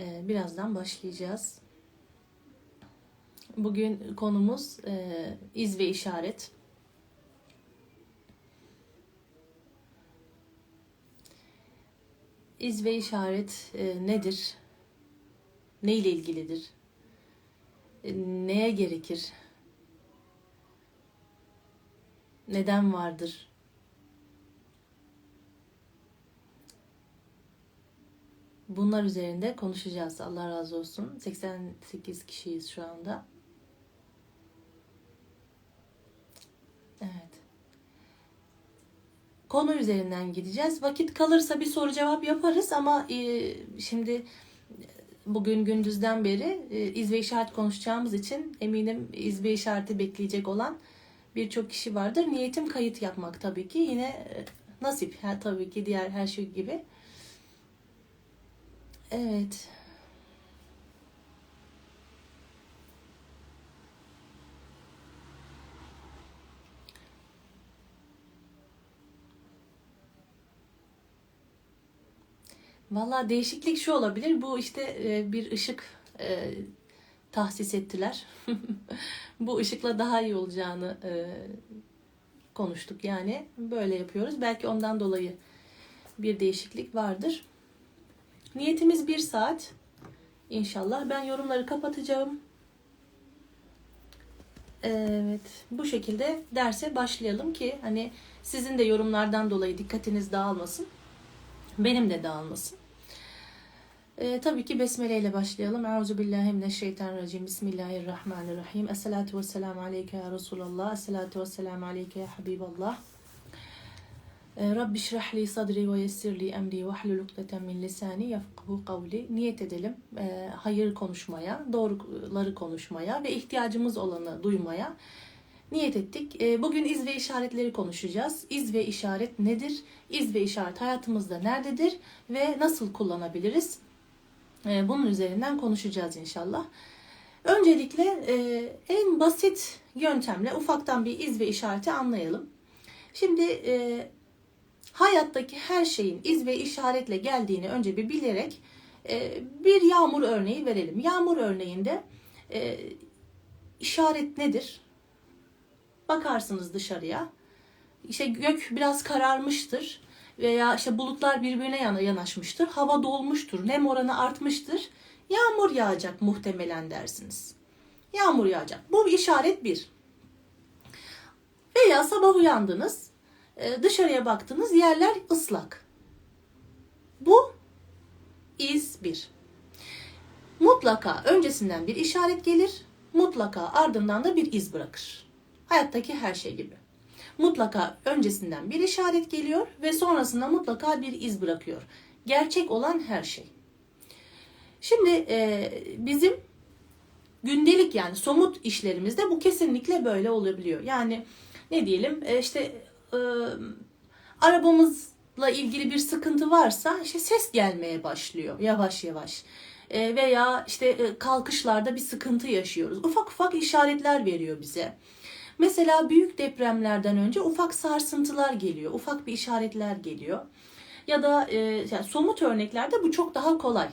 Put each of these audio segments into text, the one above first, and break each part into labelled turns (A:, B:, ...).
A: Ee, birazdan başlayacağız. Bugün konumuz e, iz ve işaret. İz ve işaret e, nedir? Ne ile ilgilidir? E, neye gerekir? Neden vardır? Bunlar üzerinde konuşacağız. Allah razı olsun. 88 kişiyiz şu anda. Evet. Konu üzerinden gideceğiz. Vakit kalırsa bir soru cevap yaparız ama e, şimdi bugün gündüzden beri e, iz ve işaret konuşacağımız için eminim iz ve işareti bekleyecek olan birçok kişi vardır. Niyetim kayıt yapmak tabii ki. Yine e, nasip ha, tabii ki diğer her şey gibi. Evet. Valla değişiklik şu olabilir. Bu işte e, bir ışık e, tahsis ettiler. Bu ışıkla daha iyi olacağını e, konuştuk yani. Böyle yapıyoruz. Belki ondan dolayı bir değişiklik vardır. Niyetimiz bir saat. İnşallah. Ben yorumları kapatacağım. Evet. Bu şekilde derse başlayalım ki hani sizin de yorumlardan dolayı dikkatiniz dağılmasın. Benim de dağılmasın. Ee, tabii ki Besmele ile başlayalım. Euzu billahi mineşşeytanirracim. Bismillahirrahmanirrahim. Esselatu vesselamu aleyke ya Resulallah. Esselatu vesselamu aleyke ya Habiballah. Ee, Rabbi şrah li sadri ve yessir li emri ve hlul ukdeten min lisani yefkahu kavli. Niyet edelim e, hayır konuşmaya, doğruları konuşmaya ve ihtiyacımız olanı duymaya niyet ettik. E, bugün iz ve işaretleri konuşacağız. İz ve işaret nedir? İz ve işaret hayatımızda nerededir ve nasıl kullanabiliriz? E, bunun üzerinden konuşacağız inşallah. Öncelikle e, en basit yöntemle ufaktan bir iz ve işareti anlayalım. Şimdi e, hayattaki her şeyin iz ve işaretle geldiğini önce bir bilerek e, bir yağmur örneği verelim. Yağmur örneğinde e, işaret nedir? Bakarsınız dışarıya. İşte gök biraz kararmıştır veya işte bulutlar birbirine yana yanaşmıştır. Hava dolmuştur, nem oranı artmıştır. Yağmur yağacak muhtemelen dersiniz. Yağmur yağacak. Bu işaret bir. Veya sabah uyandınız, dışarıya baktınız, yerler ıslak. Bu iz bir. Mutlaka öncesinden bir işaret gelir, mutlaka ardından da bir iz bırakır. Hayattaki her şey gibi. Mutlaka öncesinden bir işaret geliyor ve sonrasında mutlaka bir iz bırakıyor. Gerçek olan her şey. Şimdi e, bizim gündelik yani somut işlerimizde bu kesinlikle böyle olabiliyor. Yani ne diyelim e, işte e, arabamızla ilgili bir sıkıntı varsa işte ses gelmeye başlıyor yavaş yavaş. E, veya işte e, kalkışlarda bir sıkıntı yaşıyoruz. Ufak ufak işaretler veriyor bize. Mesela büyük depremlerden önce ufak sarsıntılar geliyor, ufak bir işaretler geliyor. Ya da e, yani somut örneklerde bu çok daha kolay.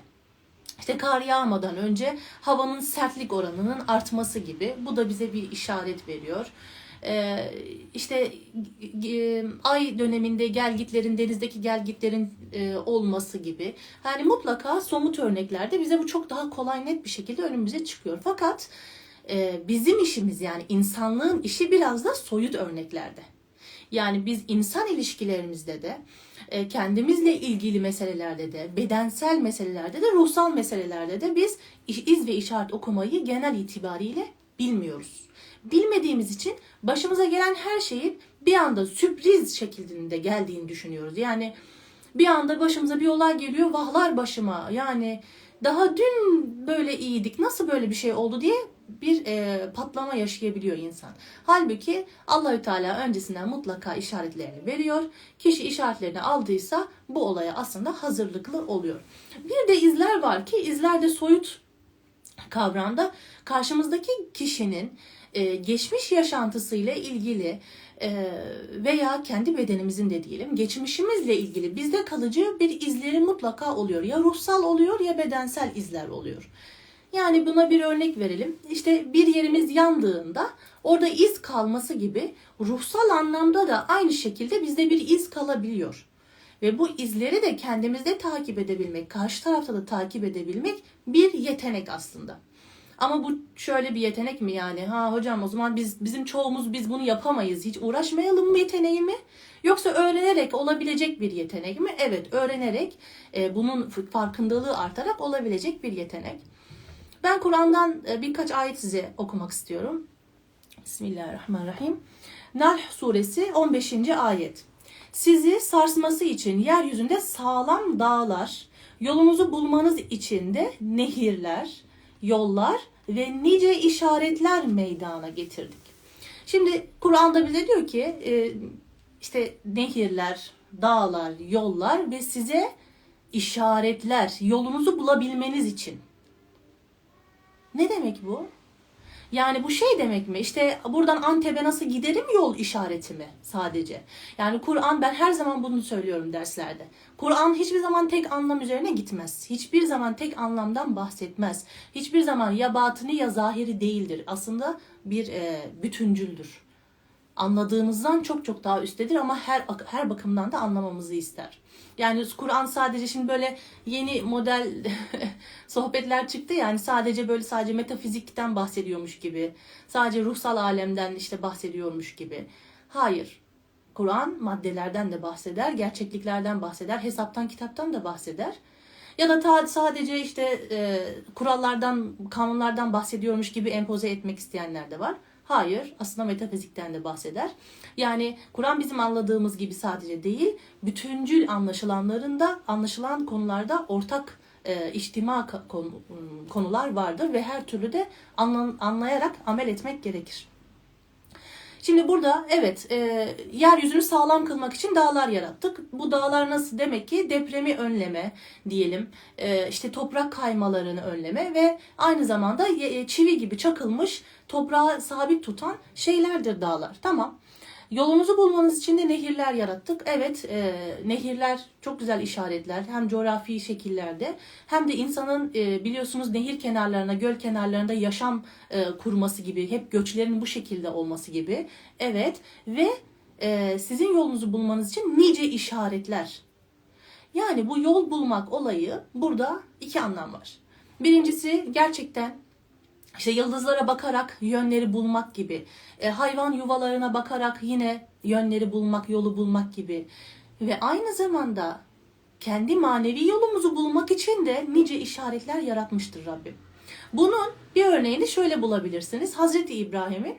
A: İşte kar yağmadan önce havanın sertlik oranının artması gibi. Bu da bize bir işaret veriyor. Ee, işte e, ay döneminde gelgitlerin denizdeki gelgitlerin e, olması gibi. Yani mutlaka somut örneklerde bize bu çok daha kolay net bir şekilde önümüze çıkıyor. Fakat e, bizim işimiz yani insanlığın işi biraz da soyut örneklerde. Yani biz insan ilişkilerimizde de e, kendimizle ilgili meselelerde de, bedensel meselelerde de, ruhsal meselelerde de biz iz ve işaret okumayı genel itibariyle bilmiyoruz. Bilmediğimiz için başımıza gelen her şeyin bir anda sürpriz şeklinde geldiğini düşünüyoruz. Yani bir anda başımıza bir olay geliyor, vahlar başıma. Yani daha dün böyle iyiydik, nasıl böyle bir şey oldu diye bir e, patlama yaşayabiliyor insan. Halbuki Allahü Teala öncesinden mutlaka işaretlerini veriyor. Kişi işaretlerini aldıysa bu olaya aslında hazırlıklı oluyor. Bir de izler var ki izler de soyut kavramda karşımızdaki kişinin e, geçmiş yaşantısıyla ilgili e, veya kendi bedenimizin de diyelim geçmişimizle ilgili bizde kalıcı bir izleri mutlaka oluyor. Ya ruhsal oluyor ya bedensel izler oluyor. Yani buna bir örnek verelim. İşte bir yerimiz yandığında orada iz kalması gibi ruhsal anlamda da aynı şekilde bizde bir iz kalabiliyor. Ve bu izleri de kendimizde takip edebilmek, karşı tarafta da takip edebilmek bir yetenek aslında. Ama bu şöyle bir yetenek mi yani? Ha hocam o zaman biz bizim çoğumuz biz bunu yapamayız. Hiç uğraşmayalım mı yeteneği mi? Yoksa öğrenerek olabilecek bir yetenek mi? Evet, öğrenerek e, bunun farkındalığı artarak olabilecek bir yetenek. Ben Kur'an'dan e, birkaç ayet size okumak istiyorum. Bismillahirrahmanirrahim. Nahl suresi 15. ayet. Sizi sarsması için yeryüzünde sağlam dağlar, yolunuzu bulmanız için de nehirler, yollar ve nice işaretler meydana getirdik. Şimdi Kur'an'da bize diyor ki e, işte nehirler, dağlar, yollar ve size işaretler, yolunuzu bulabilmeniz için. Ne demek bu? Yani bu şey demek mi? İşte buradan Antep'e nasıl giderim yol işareti mi sadece? Yani Kur'an ben her zaman bunu söylüyorum derslerde. Kur'an hiçbir zaman tek anlam üzerine gitmez. Hiçbir zaman tek anlamdan bahsetmez. Hiçbir zaman ya batını ya zahiri değildir. Aslında bir e, bütüncüldür. Anladığımızdan çok çok daha üsttedir ama her her bakımdan da anlamamızı ister. Yani Kur'an sadece şimdi böyle yeni model sohbetler çıktı yani sadece böyle sadece metafizikten bahsediyormuş gibi. Sadece ruhsal alemden işte bahsediyormuş gibi. Hayır. Kur'an maddelerden de bahseder, gerçekliklerden bahseder, hesaptan kitaptan da bahseder. Ya da ta, sadece işte e, kurallardan, kanunlardan bahsediyormuş gibi empoze etmek isteyenler de var. Hayır, aslında metafizikten de bahseder. Yani Kur'an bizim anladığımız gibi sadece değil, bütüncül anlaşılanlarında, anlaşılan konularda ortak e, içtima konu, konular vardır ve her türlü de anla, anlayarak amel etmek gerekir. Şimdi burada evet e, yeryüzünü sağlam kılmak için dağlar yarattık. Bu dağlar nasıl? Demek ki depremi önleme diyelim. E, işte toprak kaymalarını önleme ve aynı zamanda e, çivi gibi çakılmış toprağı sabit tutan şeylerdir dağlar. Tamam. Yolunuzu bulmanız için de nehirler yarattık. Evet, e, nehirler çok güzel işaretler. Hem coğrafi şekillerde hem de insanın e, biliyorsunuz nehir kenarlarına, göl kenarlarında yaşam e, kurması gibi, hep göçlerin bu şekilde olması gibi. Evet ve e, sizin yolunuzu bulmanız için nice işaretler. Yani bu yol bulmak olayı burada iki anlam var. Birincisi gerçekten işte yıldızlara bakarak yönleri bulmak gibi, e, hayvan yuvalarına bakarak yine yönleri bulmak, yolu bulmak gibi ve aynı zamanda kendi manevi yolumuzu bulmak için de nice işaretler yaratmıştır Rabbim. Bunun bir örneğini şöyle bulabilirsiniz. Hazreti İbrahim'in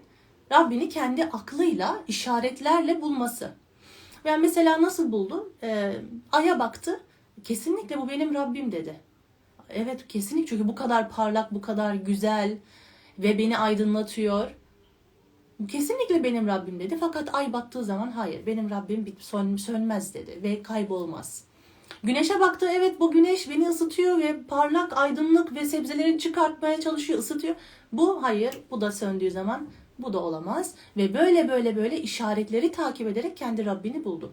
A: Rabbini kendi aklıyla, işaretlerle bulması. Yani mesela nasıl buldu? Ee, Ay'a baktı. Kesinlikle bu benim Rabbim dedi. Evet kesinlikle çünkü bu kadar parlak, bu kadar güzel ve beni aydınlatıyor. Bu kesinlikle benim Rabbim dedi. Fakat ay battığı zaman hayır benim Rabbim sön, sönmez dedi ve kaybolmaz. Güneşe baktı evet bu güneş beni ısıtıyor ve parlak aydınlık ve sebzelerini çıkartmaya çalışıyor ısıtıyor. Bu hayır bu da söndüğü zaman bu da olamaz ve böyle böyle böyle işaretleri takip ederek kendi Rabbini buldu.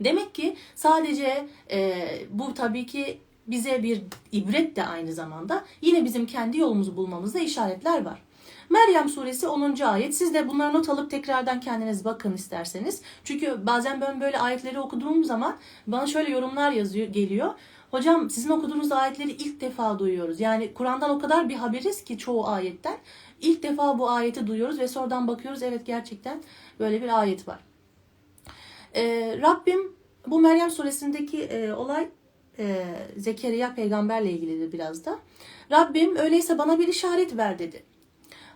A: Demek ki sadece e, bu tabii ki bize bir ibret de aynı zamanda. Yine bizim kendi yolumuzu bulmamızda işaretler var. Meryem suresi 10. ayet. Siz de bunları not alıp tekrardan kendiniz bakın isterseniz. Çünkü bazen ben böyle ayetleri okuduğum zaman bana şöyle yorumlar yazıyor geliyor. Hocam sizin okuduğunuz ayetleri ilk defa duyuyoruz. Yani Kur'an'dan o kadar bir haberiz ki çoğu ayetten. İlk defa bu ayeti duyuyoruz ve sonradan bakıyoruz. Evet gerçekten böyle bir ayet var. Ee, Rabbim bu Meryem suresindeki e, olay e, Zekeriya peygamberle ilgilidir biraz da. Rabbim öyleyse bana bir işaret ver dedi.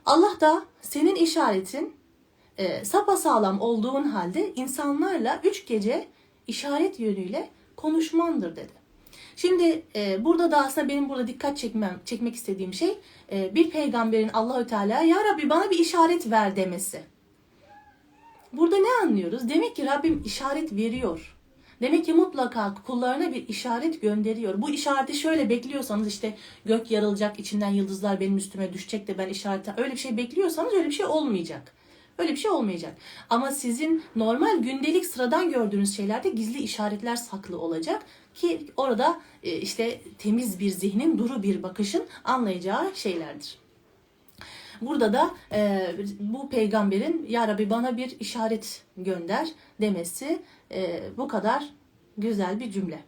A: Allah da senin işaretin e, sapasağlam olduğun halde insanlarla üç gece işaret yönüyle konuşmandır dedi. Şimdi e, burada da aslında benim burada dikkat çekmem çekmek istediğim şey e, bir peygamberin Allahü Teala ya Rabbi bana bir işaret ver demesi. Burada ne anlıyoruz? Demek ki Rabbim işaret veriyor. Demek ki mutlaka kullarına bir işaret gönderiyor. Bu işareti şöyle bekliyorsanız işte gök yarılacak, içinden yıldızlar benim üstüme düşecek de ben işarete öyle bir şey bekliyorsanız öyle bir şey olmayacak. Öyle bir şey olmayacak. Ama sizin normal gündelik sıradan gördüğünüz şeylerde gizli işaretler saklı olacak ki orada e, işte temiz bir zihnin, duru bir bakışın anlayacağı şeylerdir. Burada da e, bu peygamberin Ya Rabbi bana bir işaret gönder demesi e, bu kadar güzel bir cümle.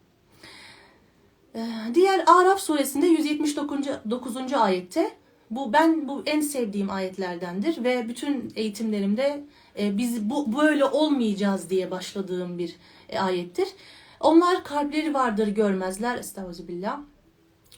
A: E, diğer Araf suresinde 179. ayette bu ben bu en sevdiğim ayetlerdendir ve bütün eğitimlerimde e, biz bu böyle olmayacağız diye başladığım bir e, ayettir. Onlar kalpleri vardır görmezler. Estağfirullah.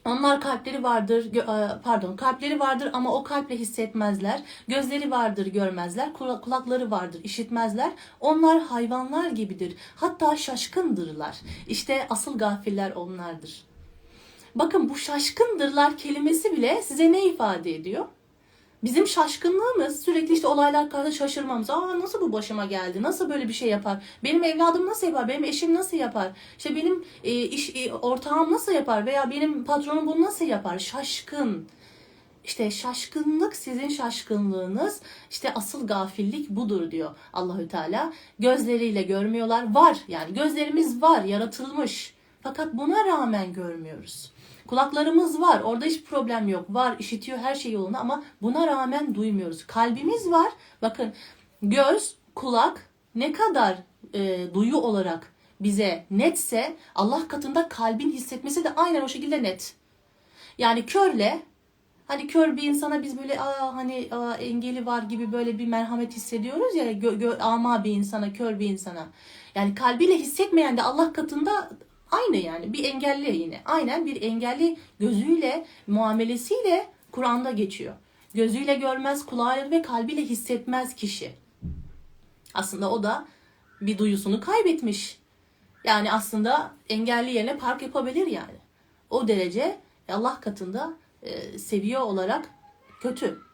A: Onlar kalpleri vardır, e, pardon, kalpleri vardır ama o kalple hissetmezler. Gözleri vardır, görmezler. Kula- Kulakları vardır, işitmezler. Onlar hayvanlar gibidir. Hatta şaşkındırlar. İşte asıl gafiller onlardır. Bakın bu şaşkındırlar kelimesi bile size ne ifade ediyor? Bizim şaşkınlığımız sürekli işte olaylar karşısında şaşırmamız. Aa nasıl bu başıma geldi? Nasıl böyle bir şey yapar? Benim evladım nasıl yapar? Benim eşim nasıl yapar? İşte benim e, iş e, ortağım nasıl yapar? Veya benim patronum bunu nasıl yapar? Şaşkın. İşte şaşkınlık sizin şaşkınlığınız. İşte asıl gafillik budur diyor Allahü Teala. Gözleriyle görmüyorlar. Var yani gözlerimiz var, yaratılmış. Fakat buna rağmen görmüyoruz. Kulaklarımız var. Orada hiç problem yok. Var, işitiyor her şey yolunda ama buna rağmen duymuyoruz. Kalbimiz var. Bakın göz, kulak ne kadar e, duyu olarak bize netse Allah katında kalbin hissetmesi de aynen o şekilde net. Yani körle hani kör bir insana biz böyle aa hani aa, engeli var gibi böyle bir merhamet hissediyoruz ya gö, gö, ama bir insana kör bir insana. Yani kalbiyle hissetmeyen de Allah katında aynı yani bir engelli yine. Aynen bir engelli gözüyle muamelesiyle Kur'an'da geçiyor. Gözüyle görmez, kulağıyla ve kalbiyle hissetmez kişi. Aslında o da bir duyusunu kaybetmiş. Yani aslında engelli yerine park yapabilir yani. O derece Allah katında e, seviye olarak kötü.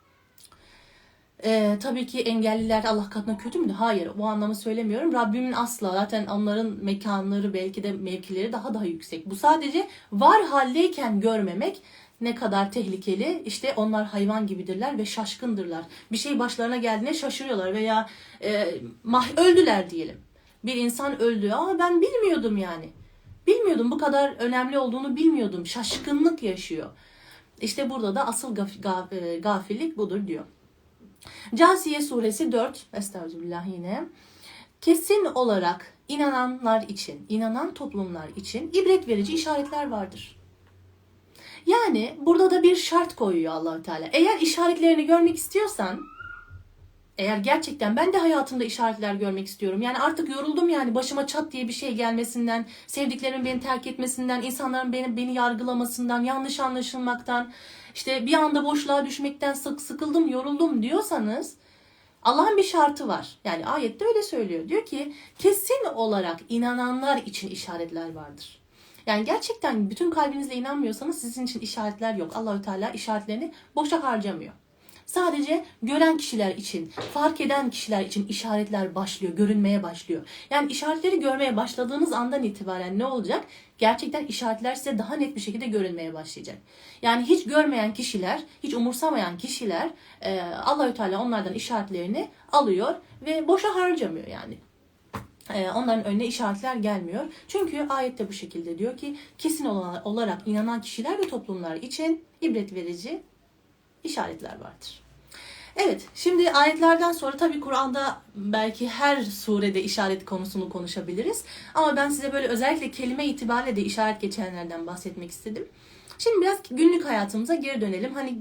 A: E, tabii ki engelliler Allah katında kötü mü? Hayır. Bu anlamı söylemiyorum. Rabbimin asla zaten onların mekanları belki de mevkileri daha daha yüksek. Bu sadece var haldeyken görmemek ne kadar tehlikeli. İşte onlar hayvan gibidirler ve şaşkındırlar. Bir şey başlarına geldiğinde şaşırıyorlar veya e, mah öldüler diyelim. Bir insan öldü. Aa ben bilmiyordum yani. Bilmiyordum bu kadar önemli olduğunu bilmiyordum. Şaşkınlık yaşıyor. İşte burada da asıl gaf- gaf- e, gafillik budur diyor. Casiye suresi 4. Estağfirullah yine. Kesin olarak inananlar için, inanan toplumlar için ibret verici işaretler vardır. Yani burada da bir şart koyuyor Allahü Teala. Eğer işaretlerini görmek istiyorsan, eğer gerçekten ben de hayatımda işaretler görmek istiyorum. Yani artık yoruldum yani başıma çat diye bir şey gelmesinden, sevdiklerimin beni terk etmesinden, insanların beni beni yargılamasından, yanlış anlaşılmaktan, işte bir anda boşluğa düşmekten sık sıkıldım, yoruldum diyorsanız Allah'ın bir şartı var. Yani ayette öyle söylüyor. Diyor ki kesin olarak inananlar için işaretler vardır. Yani gerçekten bütün kalbinizle inanmıyorsanız sizin için işaretler yok. Allahü Teala işaretlerini boşa harcamıyor. Sadece gören kişiler için, fark eden kişiler için işaretler başlıyor, görünmeye başlıyor. Yani işaretleri görmeye başladığınız andan itibaren ne olacak? Gerçekten işaretler size daha net bir şekilde görünmeye başlayacak. Yani hiç görmeyen kişiler, hiç umursamayan kişiler e, Allahü Teala onlardan işaretlerini alıyor ve boşa harcamıyor yani. E, onların önüne işaretler gelmiyor. Çünkü ayette bu şekilde diyor ki kesin olarak inanan kişiler ve toplumlar için ibret verici işaretler vardır. Evet, şimdi ayetlerden sonra tabii Kur'an'da belki her surede işaret konusunu konuşabiliriz. Ama ben size böyle özellikle kelime itibariyle de işaret geçenlerden bahsetmek istedim. Şimdi biraz günlük hayatımıza geri dönelim. Hani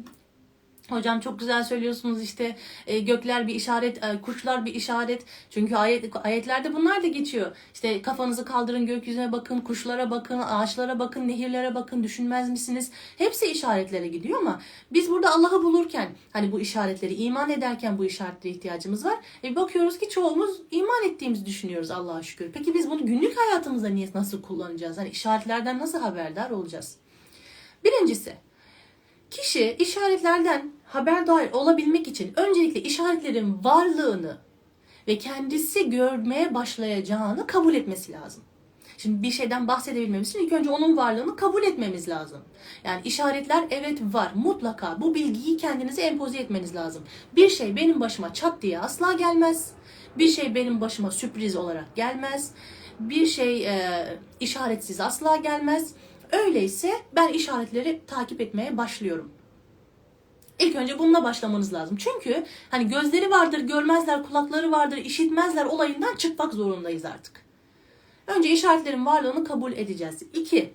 A: Hocam çok güzel söylüyorsunuz işte e, gökler bir işaret, e, kuşlar bir işaret. Çünkü ayet, ayetlerde bunlar da geçiyor. İşte kafanızı kaldırın gökyüzüne bakın, kuşlara bakın, ağaçlara bakın, nehirlere bakın düşünmez misiniz? Hepsi işaretlere gidiyor ama biz burada Allah'ı bulurken hani bu işaretleri iman ederken bu işaretlere ihtiyacımız var. E, bakıyoruz ki çoğumuz iman ettiğimizi düşünüyoruz Allah'a şükür. Peki biz bunu günlük hayatımızda niye nasıl kullanacağız? Hani işaretlerden nasıl haberdar olacağız? Birincisi Kişi işaretlerden haberdar olabilmek için öncelikle işaretlerin varlığını ve kendisi görmeye başlayacağını kabul etmesi lazım. Şimdi bir şeyden bahsedebilmemiz için ilk önce onun varlığını kabul etmemiz lazım. Yani işaretler evet var. Mutlaka bu bilgiyi kendinize empoze etmeniz lazım. Bir şey benim başıma çat diye asla gelmez. Bir şey benim başıma sürpriz olarak gelmez. Bir şey e, işaretsiz asla gelmez. Öyleyse ben işaretleri takip etmeye başlıyorum. İlk önce bununla başlamanız lazım. Çünkü hani gözleri vardır, görmezler, kulakları vardır, işitmezler olayından çıkmak zorundayız artık. Önce işaretlerin varlığını kabul edeceğiz. İki,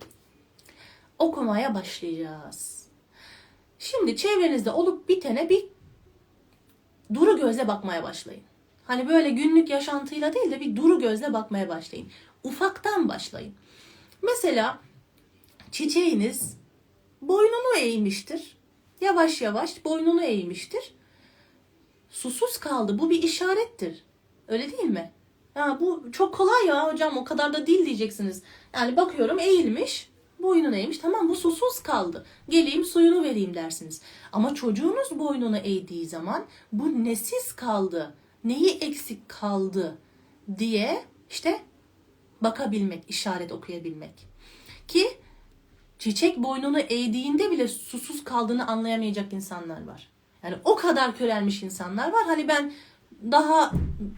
A: okumaya başlayacağız. Şimdi çevrenizde olup bitene bir duru gözle bakmaya başlayın. Hani böyle günlük yaşantıyla değil de bir duru gözle bakmaya başlayın. Ufaktan başlayın. Mesela çiçeğiniz boynunu eğmiştir. Yavaş yavaş boynunu eğmiştir. Susuz kaldı. Bu bir işarettir. Öyle değil mi? Ya bu çok kolay ya hocam o kadar da değil diyeceksiniz. Yani bakıyorum eğilmiş. Boynunu eğmiş. Tamam bu susuz kaldı. Geleyim suyunu vereyim dersiniz. Ama çocuğunuz boynunu eğdiği zaman bu nesiz kaldı. Neyi eksik kaldı diye işte bakabilmek, işaret okuyabilmek. Ki çiçek boynunu eğdiğinde bile susuz kaldığını anlayamayacak insanlar var. Yani o kadar körelmiş insanlar var. Hani ben daha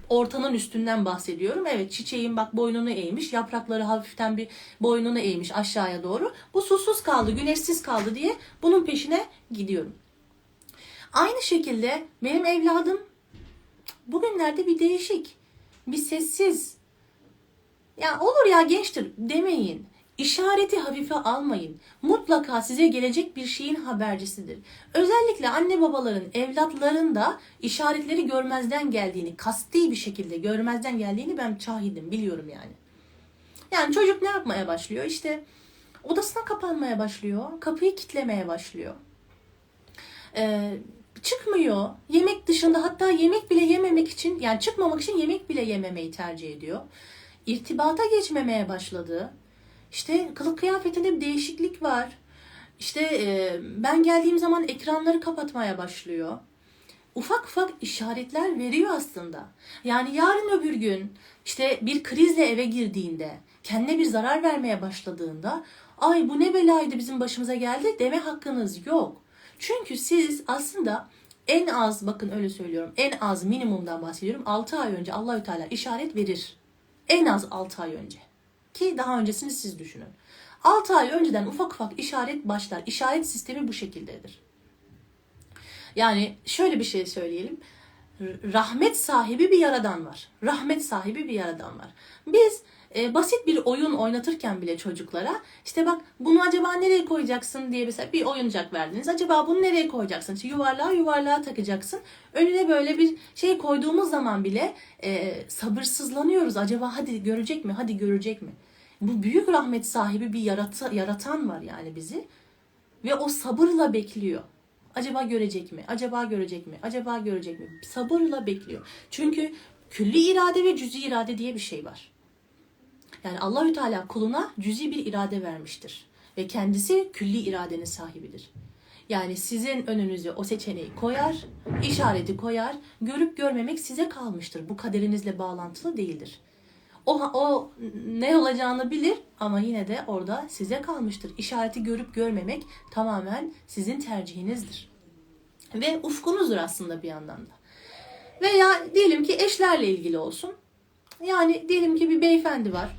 A: ortanın üstünden bahsediyorum. Evet çiçeğin bak boynunu eğmiş. Yaprakları hafiften bir boynunu eğmiş aşağıya doğru. Bu susuz kaldı, güneşsiz kaldı diye bunun peşine gidiyorum. Aynı şekilde benim evladım bugünlerde bir değişik, bir sessiz. Ya olur ya gençtir demeyin. İşareti hafife almayın. Mutlaka size gelecek bir şeyin habercisidir. Özellikle anne babaların evlatlarında işaretleri görmezden geldiğini, kasti bir şekilde görmezden geldiğini ben şahidim, biliyorum yani. Yani çocuk ne yapmaya başlıyor? İşte odasına kapanmaya başlıyor, kapıyı kitlemeye başlıyor. Ee, çıkmıyor. Yemek dışında hatta yemek bile yememek için yani çıkmamak için yemek bile yememeyi tercih ediyor. İrtibata geçmemeye başladı. İşte kılık kıyafetinde bir değişiklik var. İşte e, ben geldiğim zaman ekranları kapatmaya başlıyor. Ufak ufak işaretler veriyor aslında. Yani yarın öbür gün işte bir krizle eve girdiğinde, kendine bir zarar vermeye başladığında ay bu ne belaydı bizim başımıza geldi deme hakkınız yok. Çünkü siz aslında en az bakın öyle söylüyorum en az minimumdan bahsediyorum 6 ay önce Allahü Teala işaret verir. En az 6 ay önce. Ki daha öncesini siz düşünün. 6 ay önceden ufak ufak işaret başlar. İşaret sistemi bu şekildedir. Yani şöyle bir şey söyleyelim. Rahmet sahibi bir yaradan var. Rahmet sahibi bir yaradan var. Biz e, basit bir oyun oynatırken bile çocuklara işte bak bunu acaba nereye koyacaksın diye mesela bir oyuncak verdiniz. Acaba bunu nereye koyacaksın? İşte yuvarlığa yuvarlığa takacaksın. Önüne böyle bir şey koyduğumuz zaman bile e, sabırsızlanıyoruz. Acaba hadi görecek mi? Hadi görecek mi? Bu büyük rahmet sahibi bir yaratı, yaratan var yani bizi. Ve o sabırla bekliyor. Acaba görecek mi? Acaba görecek mi? Acaba görecek mi? Sabırla bekliyor. Çünkü külli irade ve cüzi irade diye bir şey var. Yani Allahü Teala kuluna cüzi bir irade vermiştir ve kendisi külli iradenin sahibidir. Yani sizin önünüze o seçeneği koyar, işareti koyar, görüp görmemek size kalmıştır. Bu kaderinizle bağlantılı değildir. O, o ne olacağını bilir ama yine de orada size kalmıştır. İşareti görüp görmemek tamamen sizin tercihinizdir. Ve ufkunuzdur aslında bir yandan da. Veya diyelim ki eşlerle ilgili olsun. Yani diyelim ki bir beyefendi var.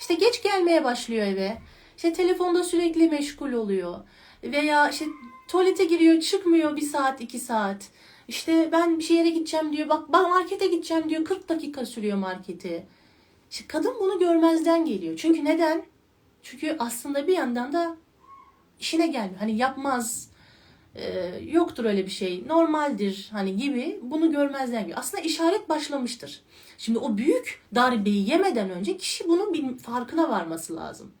A: İşte geç gelmeye başlıyor eve. İşte telefonda sürekli meşgul oluyor. Veya işte tuvalete giriyor çıkmıyor bir saat iki saat. İşte ben bir yere gideceğim diyor. Bak ben markete gideceğim diyor. 40 dakika sürüyor marketi. İşte kadın bunu görmezden geliyor. Çünkü neden? Çünkü aslında bir yandan da işine gelmiyor. Hani yapmaz. E, yoktur öyle bir şey. Normaldir hani gibi bunu görmezden geliyor. Aslında işaret başlamıştır. Şimdi o büyük darbeyi yemeden önce kişi bunun bir farkına varması lazım.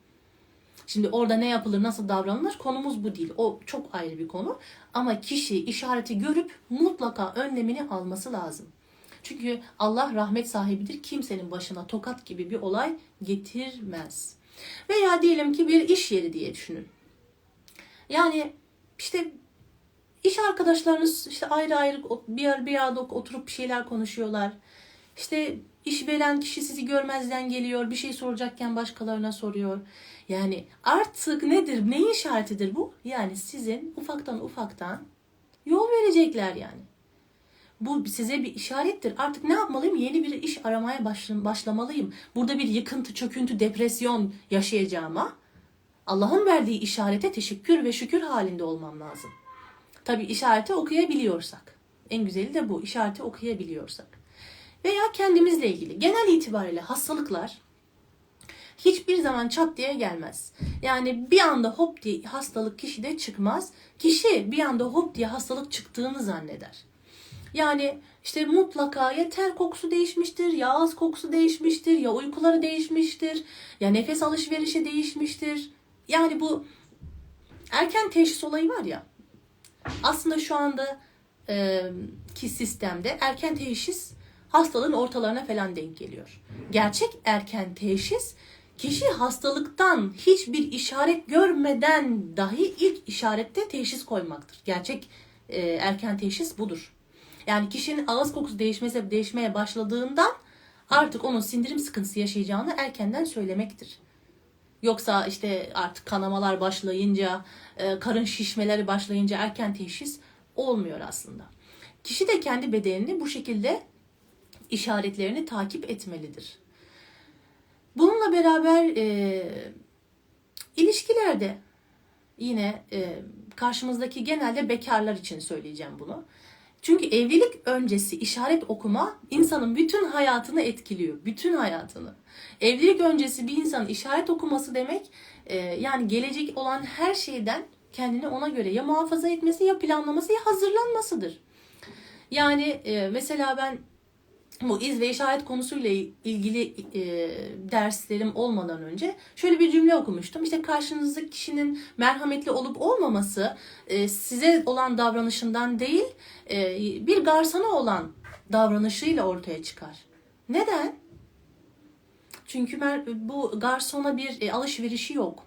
A: Şimdi orada ne yapılır, nasıl davranılır konumuz bu değil. O çok ayrı bir konu. Ama kişi işareti görüp mutlaka önlemini alması lazım. Çünkü Allah rahmet sahibidir. Kimsenin başına tokat gibi bir olay getirmez. Veya diyelim ki bir iş yeri diye düşünün. Yani işte iş arkadaşlarınız işte ayrı ayrı bir yer bir yerde oturup bir şeyler konuşuyorlar. İşte İşveren kişi sizi görmezden geliyor. Bir şey soracakken başkalarına soruyor. Yani artık nedir? Neyin işaretidir bu? Yani sizin ufaktan ufaktan yol verecekler yani. Bu size bir işarettir. Artık ne yapmalıyım? Yeni bir iş aramaya başla- başlamalıyım. Burada bir yıkıntı, çöküntü, depresyon yaşayacağıma Allah'ın verdiği işarete teşekkür ve şükür halinde olmam lazım. Tabi işareti okuyabiliyorsak. En güzeli de bu. işareti okuyabiliyorsak. Veya kendimizle ilgili. Genel itibariyle hastalıklar hiçbir zaman çat diye gelmez. Yani bir anda hop diye hastalık kişide çıkmaz. Kişi bir anda hop diye hastalık çıktığını zanneder. Yani işte mutlaka ya ter kokusu değişmiştir, ya ağız kokusu değişmiştir, ya uykuları değişmiştir, ya nefes alışverişi değişmiştir. Yani bu erken teşhis olayı var ya. Aslında şu anda e, ki sistemde erken teşhis hastalığın ortalarına falan denk geliyor. Gerçek erken teşhis kişi hastalıktan hiçbir işaret görmeden dahi ilk işarette teşhis koymaktır. Gerçek e, erken teşhis budur. Yani kişinin ağız kokusu değişmese değişmeye başladığından artık onun sindirim sıkıntısı yaşayacağını erkenden söylemektir. Yoksa işte artık kanamalar başlayınca, e, karın şişmeleri başlayınca erken teşhis olmuyor aslında. Kişi de kendi bedenini bu şekilde işaretlerini takip etmelidir. Bununla beraber e, ilişkilerde yine e, karşımızdaki genelde bekarlar için söyleyeceğim bunu. Çünkü evlilik öncesi işaret okuma insanın bütün hayatını etkiliyor. Bütün hayatını. Evlilik öncesi bir insanın işaret okuması demek e, yani gelecek olan her şeyden kendini ona göre ya muhafaza etmesi ya planlaması ya hazırlanmasıdır. Yani e, mesela ben bu iz ve işaret konusuyla ilgili e, derslerim olmadan önce şöyle bir cümle okumuştum. İşte karşınızdaki kişinin merhametli olup olmaması e, size olan davranışından değil e, bir garsona olan davranışıyla ortaya çıkar. Neden? Çünkü bu garsona bir e, alışverişi yok.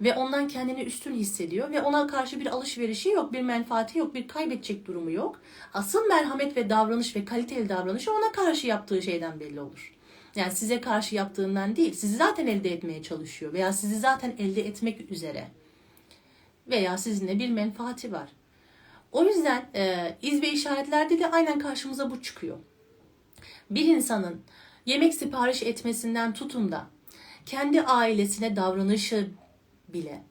A: Ve ondan kendini üstün hissediyor ve ona karşı bir alışverişi yok, bir menfaati yok, bir kaybedecek durumu yok. Asıl merhamet ve davranış ve kaliteli davranışı ona karşı yaptığı şeyden belli olur. Yani size karşı yaptığından değil, sizi zaten elde etmeye çalışıyor veya sizi zaten elde etmek üzere. Veya sizinle bir menfaati var. O yüzden e, iz ve işaretlerde de aynen karşımıza bu çıkıyor. Bir insanın yemek sipariş etmesinden tutun da kendi ailesine davranışı bile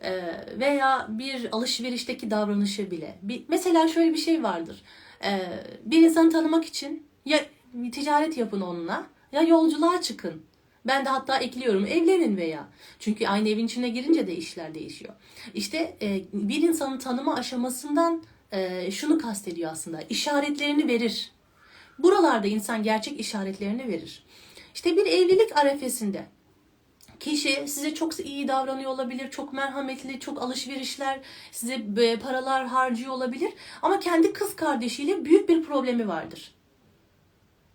A: e, veya bir alışverişteki davranışı bile. Mesela şöyle bir şey vardır. E, bir insanı tanımak için ya ticaret yapın onunla ya yolculuğa çıkın. Ben de hatta ekliyorum evlenin veya. Çünkü aynı evin içine girince de işler değişiyor. İşte e, bir insanı tanıma aşamasından şunu kastediyor aslında. İşaretlerini verir. Buralarda insan gerçek işaretlerini verir. İşte bir evlilik arefesinde kişi size çok iyi davranıyor olabilir, çok merhametli, çok alışverişler, size e, paralar harcıyor olabilir ama kendi kız kardeşiyle büyük bir problemi vardır.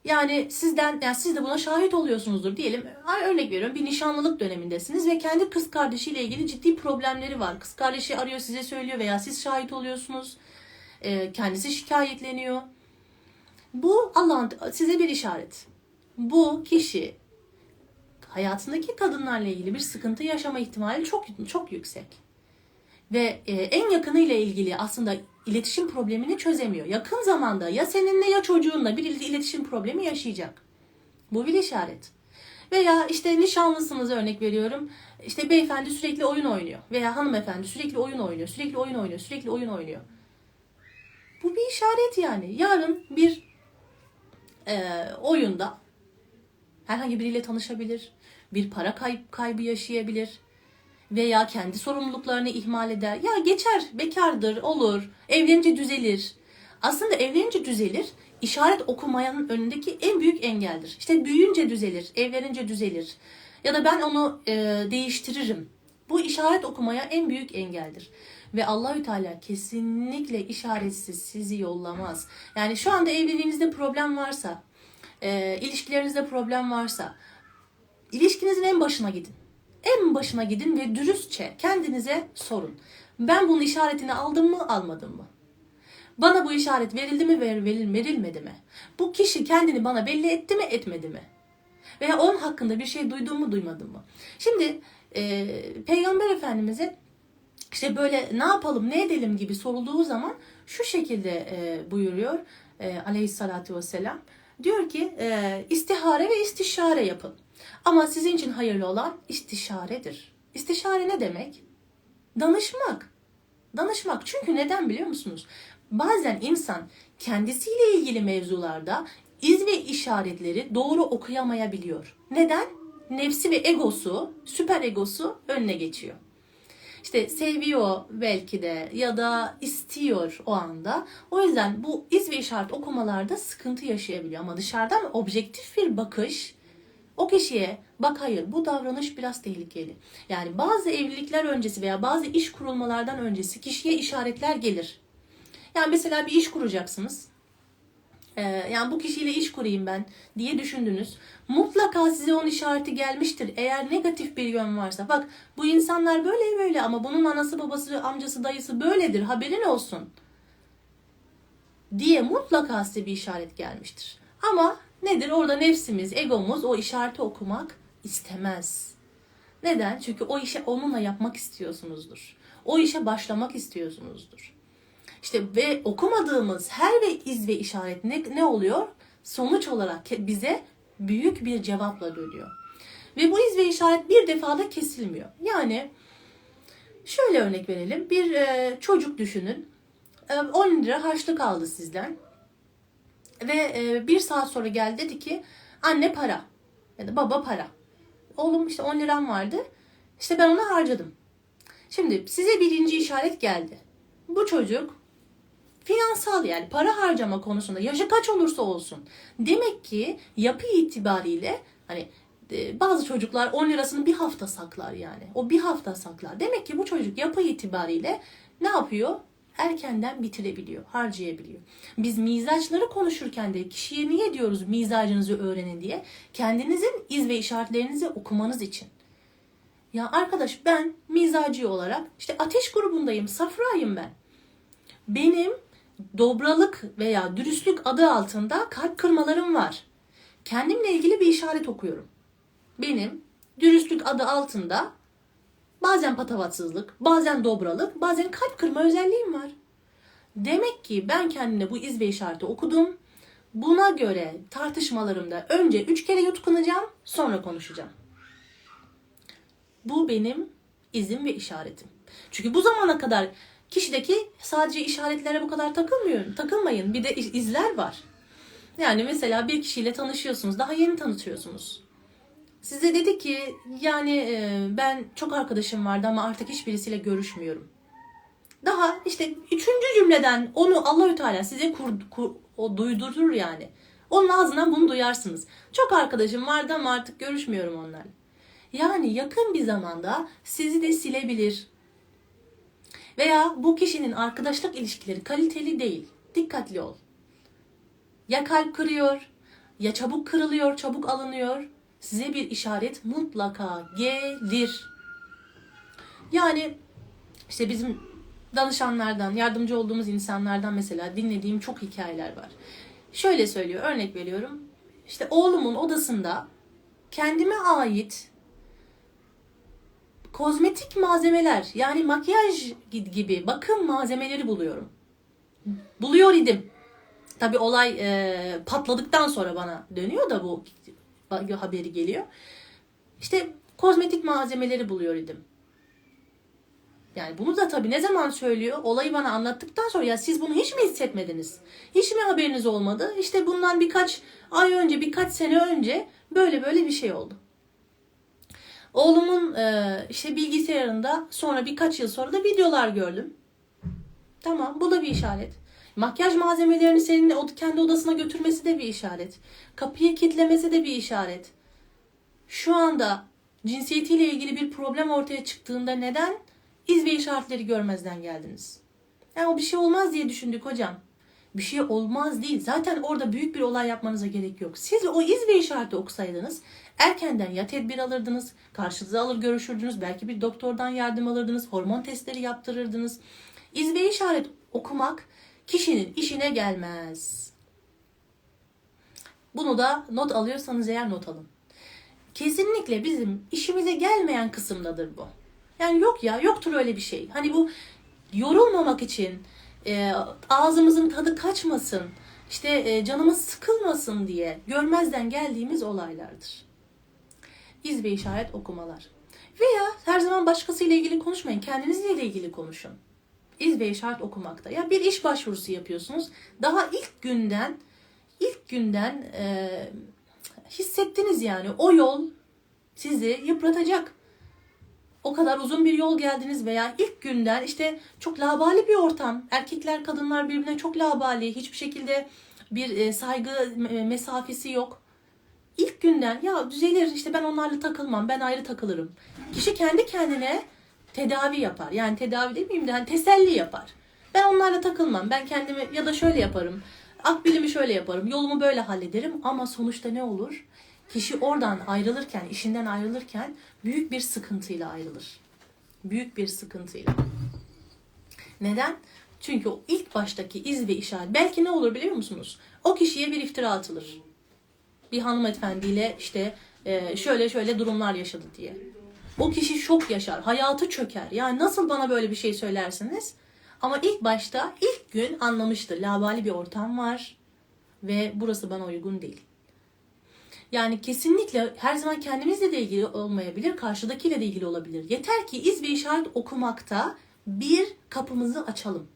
A: Yani sizden, yani siz de buna şahit oluyorsunuzdur diyelim. Örnek veriyorum bir nişanlılık dönemindesiniz ve kendi kız kardeşiyle ilgili ciddi problemleri var. Kız kardeşi arıyor size söylüyor veya siz şahit oluyorsunuz. Ee, kendisi şikayetleniyor. Bu Allah'ın size bir işaret. Bu kişi hayatındaki kadınlarla ilgili bir sıkıntı yaşama ihtimali çok çok yüksek. Ve e, en yakınıyla ilgili aslında iletişim problemini çözemiyor. Yakın zamanda ya seninle ya çocuğunla bir iletişim problemi yaşayacak. Bu bir işaret. Veya işte nişanlısınız örnek veriyorum. İşte beyefendi sürekli oyun oynuyor. Veya hanımefendi sürekli oyun oynuyor. Sürekli oyun oynuyor. Sürekli oyun oynuyor. Bu bir işaret yani. Yarın bir e, oyunda herhangi biriyle tanışabilir. Bir para kayıp kaybı yaşayabilir. Veya kendi sorumluluklarını ihmal eder. Ya geçer, bekardır, olur. Evlenince düzelir. Aslında evlenince düzelir. işaret okumayanın önündeki en büyük engeldir. İşte büyüyünce düzelir, evlenince düzelir. Ya da ben onu e, değiştiririm. Bu işaret okumaya en büyük engeldir. Ve Allahü Teala kesinlikle işaretsiz sizi yollamaz. Yani şu anda evliliğinizde problem varsa, e, ilişkilerinizde problem varsa, ilişkinizin en başına gidin. En başına gidin ve dürüstçe kendinize sorun. Ben bunun işaretini aldım mı, almadım mı? Bana bu işaret verildi mi ver, veril, verilmedi mi? Bu kişi kendini bana belli etti mi etmedi mi? Veya onun hakkında bir şey duydum mu duymadım mı? Şimdi e, Peygamber Efendimiz'e işte böyle ne yapalım ne edelim gibi sorulduğu zaman şu şekilde e, buyuruyor e, aleyhissalatü vesselam. Diyor ki e, istihare ve istişare yapın. Ama sizin için hayırlı olan istişaredir. İstişare ne demek? Danışmak. Danışmak. Çünkü neden biliyor musunuz? Bazen insan kendisiyle ilgili mevzularda iz ve işaretleri doğru okuyamayabiliyor. Neden? Nefsi ve egosu, süper egosu önüne geçiyor. İşte seviyor belki de ya da istiyor o anda. O yüzden bu iz ve işaret okumalarda sıkıntı yaşayabiliyor. Ama dışarıdan objektif bir bakış o kişiye bak hayır bu davranış biraz tehlikeli. Yani bazı evlilikler öncesi veya bazı iş kurulmalardan öncesi kişiye işaretler gelir. Yani mesela bir iş kuracaksınız. Ee, yani bu kişiyle iş kurayım ben diye düşündünüz. Mutlaka size onun işareti gelmiştir. Eğer negatif bir yön varsa. Bak bu insanlar böyle böyle ama bunun anası babası amcası dayısı böyledir haberin olsun. Diye mutlaka size bir işaret gelmiştir. Ama nedir orada nefsimiz, egomuz o işareti okumak istemez. Neden? Çünkü o işe onunla yapmak istiyorsunuzdur. O işe başlamak istiyorsunuzdur. İşte ve okumadığımız her ve iz ve işaret ne, ne oluyor? Sonuç olarak bize büyük bir cevapla dönüyor. Ve bu iz ve işaret bir defada kesilmiyor. Yani şöyle örnek verelim. Bir e, çocuk düşünün. E, 10 lira harçlık aldı sizden. Ve e, bir saat sonra geldi dedi ki anne para ya da baba para. Oğlum işte 10 liram vardı. İşte ben onu harcadım. Şimdi size birinci işaret geldi. Bu çocuk finansal yani para harcama konusunda yaşı kaç olursa olsun. Demek ki yapı itibariyle hani e, bazı çocuklar 10 lirasını bir hafta saklar yani. O bir hafta saklar. Demek ki bu çocuk yapı itibariyle ne yapıyor? Erkenden bitirebiliyor, harcayabiliyor. Biz mizaçları konuşurken de kişiye niye diyoruz mizacınızı öğrenin diye? Kendinizin iz ve işaretlerinizi okumanız için. Ya arkadaş ben mizacı olarak işte ateş grubundayım, safrayım ben. Benim dobralık veya dürüstlük adı altında kalp kırmalarım var. Kendimle ilgili bir işaret okuyorum. Benim dürüstlük adı altında bazen patavatsızlık, bazen dobralık, bazen kalp kırma özelliğim var. Demek ki ben kendime bu iz ve işareti okudum. Buna göre tartışmalarımda önce üç kere yutkunacağım, sonra konuşacağım. Bu benim izim ve işaretim. Çünkü bu zamana kadar kişideki sadece işaretlere bu kadar takılmıyor, takılmayın. Bir de izler var. Yani mesela bir kişiyle tanışıyorsunuz, daha yeni tanıtıyorsunuz. Size dedi ki yani e, ben çok arkadaşım vardı ama artık hiçbirisiyle görüşmüyorum. Daha işte üçüncü cümleden onu Allahü Teala size kur, kur, o duydurur yani. Onun ağzından bunu duyarsınız. Çok arkadaşım vardı ama artık görüşmüyorum onlarla. Yani yakın bir zamanda sizi de silebilir. Veya bu kişinin arkadaşlık ilişkileri kaliteli değil. Dikkatli ol. Ya kalp kırıyor, ya çabuk kırılıyor, çabuk alınıyor. Size bir işaret mutlaka gelir. Yani işte bizim danışanlardan, yardımcı olduğumuz insanlardan mesela dinlediğim çok hikayeler var. Şöyle söylüyor, örnek veriyorum. İşte oğlumun odasında kendime ait kozmetik malzemeler yani makyaj gibi bakım malzemeleri buluyorum. Buluyor idim. Tabi olay e, patladıktan sonra bana dönüyor da bu haberi geliyor. İşte kozmetik malzemeleri buluyor idim. Yani bunu da tabii ne zaman söylüyor? Olayı bana anlattıktan sonra ya siz bunu hiç mi hissetmediniz? Hiç mi haberiniz olmadı? İşte bundan birkaç ay önce, birkaç sene önce böyle böyle bir şey oldu. Oğlumun e, işte bilgisayarında sonra birkaç yıl sonra da videolar gördüm. Tamam bu da bir işaret. Makyaj malzemelerini senin kendi odasına götürmesi de bir işaret. Kapıyı kilitlemesi de bir işaret. Şu anda cinsiyetiyle ilgili bir problem ortaya çıktığında neden iz ve işaretleri görmezden geldiniz? Yani o bir şey olmaz diye düşündük hocam. Bir şey olmaz değil. Zaten orada büyük bir olay yapmanıza gerek yok. Siz o iz ve işareti okusaydınız erkenden ya tedbir alırdınız, karşınıza alır görüşürdünüz, belki bir doktordan yardım alırdınız, hormon testleri yaptırırdınız. İz ve işaret okumak kişinin işine gelmez. Bunu da not alıyorsanız eğer not alın. Kesinlikle bizim işimize gelmeyen kısımdadır bu. Yani yok ya yoktur öyle bir şey. Hani bu yorulmamak için e, ağzımızın tadı kaçmasın, işte e, canımız sıkılmasın diye görmezden geldiğimiz olaylardır. İz ve işaret okumalar. Veya her zaman başkasıyla ilgili konuşmayın. Kendinizle ilgili konuşun. İz ve işaret okumakta. Ya bir iş başvurusu yapıyorsunuz. Daha ilk günden ilk günden e, hissettiniz yani o yol sizi yıpratacak. O kadar uzun bir yol geldiniz veya ilk günden işte çok labali bir ortam. Erkekler, kadınlar birbirine çok labali. Hiçbir şekilde bir e, saygı e, mesafesi yok. İlk günden ya düzelir işte ben onlarla takılmam ben ayrı takılırım. Kişi kendi kendine tedavi yapar. Yani tedavi demeyeyim de hani teselli yapar. Ben onlarla takılmam. Ben kendimi ya da şöyle yaparım. Akbilimi şöyle yaparım. Yolumu böyle hallederim ama sonuçta ne olur? Kişi oradan ayrılırken, işinden ayrılırken büyük bir sıkıntıyla ayrılır. Büyük bir sıkıntıyla. Neden? Çünkü o ilk baştaki iz ve işaret belki ne olur biliyor musunuz? O kişiye bir iftira atılır. Bir hanımefendiyle işte e, şöyle şöyle durumlar yaşadı diye. O kişi şok yaşar, hayatı çöker. Yani nasıl bana böyle bir şey söylersiniz? Ama ilk başta ilk gün anlamıştı. Labali bir ortam var ve burası bana uygun değil. Yani kesinlikle her zaman kendimizle de ilgili olmayabilir, karşıdakiyle de ilgili olabilir. Yeter ki iz ve işaret okumakta bir kapımızı açalım.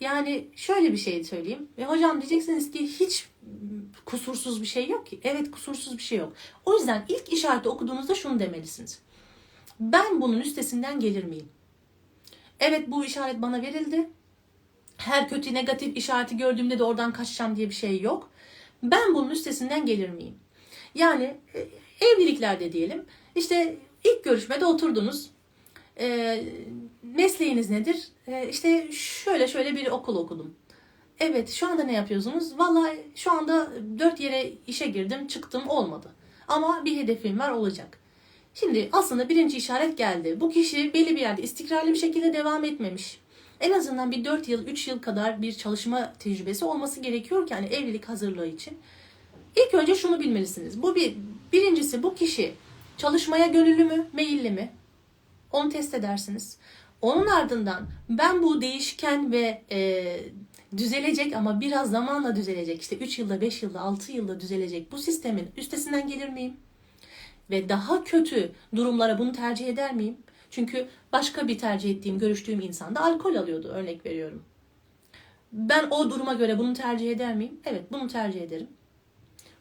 A: Yani şöyle bir şey söyleyeyim. Ve hocam diyeceksiniz ki hiç kusursuz bir şey yok ki. Evet kusursuz bir şey yok. O yüzden ilk işareti okuduğunuzda şunu demelisiniz. Ben bunun üstesinden gelir miyim? Evet bu işaret bana verildi. Her kötü negatif işareti gördüğümde de oradan kaçacağım diye bir şey yok. Ben bunun üstesinden gelir miyim? Yani e, evliliklerde diyelim. İşte ilk görüşmede oturdunuz. E, mesleğiniz nedir? E, işte şöyle şöyle bir okul okudum. Evet şu anda ne yapıyorsunuz? Vallahi şu anda dört yere işe girdim çıktım olmadı. Ama bir hedefim var olacak. Şimdi aslında birinci işaret geldi. Bu kişi belli bir yerde istikrarlı bir şekilde devam etmemiş. En azından bir 4 yıl, 3 yıl kadar bir çalışma tecrübesi olması gerekiyor ki hani evlilik hazırlığı için. İlk önce şunu bilmelisiniz. Bu bir birincisi bu kişi çalışmaya gönüllü mü, meyilli mi? Onu test edersiniz. Onun ardından ben bu değişken ve e, düzelecek ama biraz zamanla düzelecek. İşte 3 yılda, 5 yılda, 6 yılda düzelecek bu sistemin üstesinden gelir miyim? Ve daha kötü durumlara bunu tercih eder miyim? Çünkü başka bir tercih ettiğim, görüştüğüm insan da alkol alıyordu örnek veriyorum. Ben o duruma göre bunu tercih eder miyim? Evet bunu tercih ederim.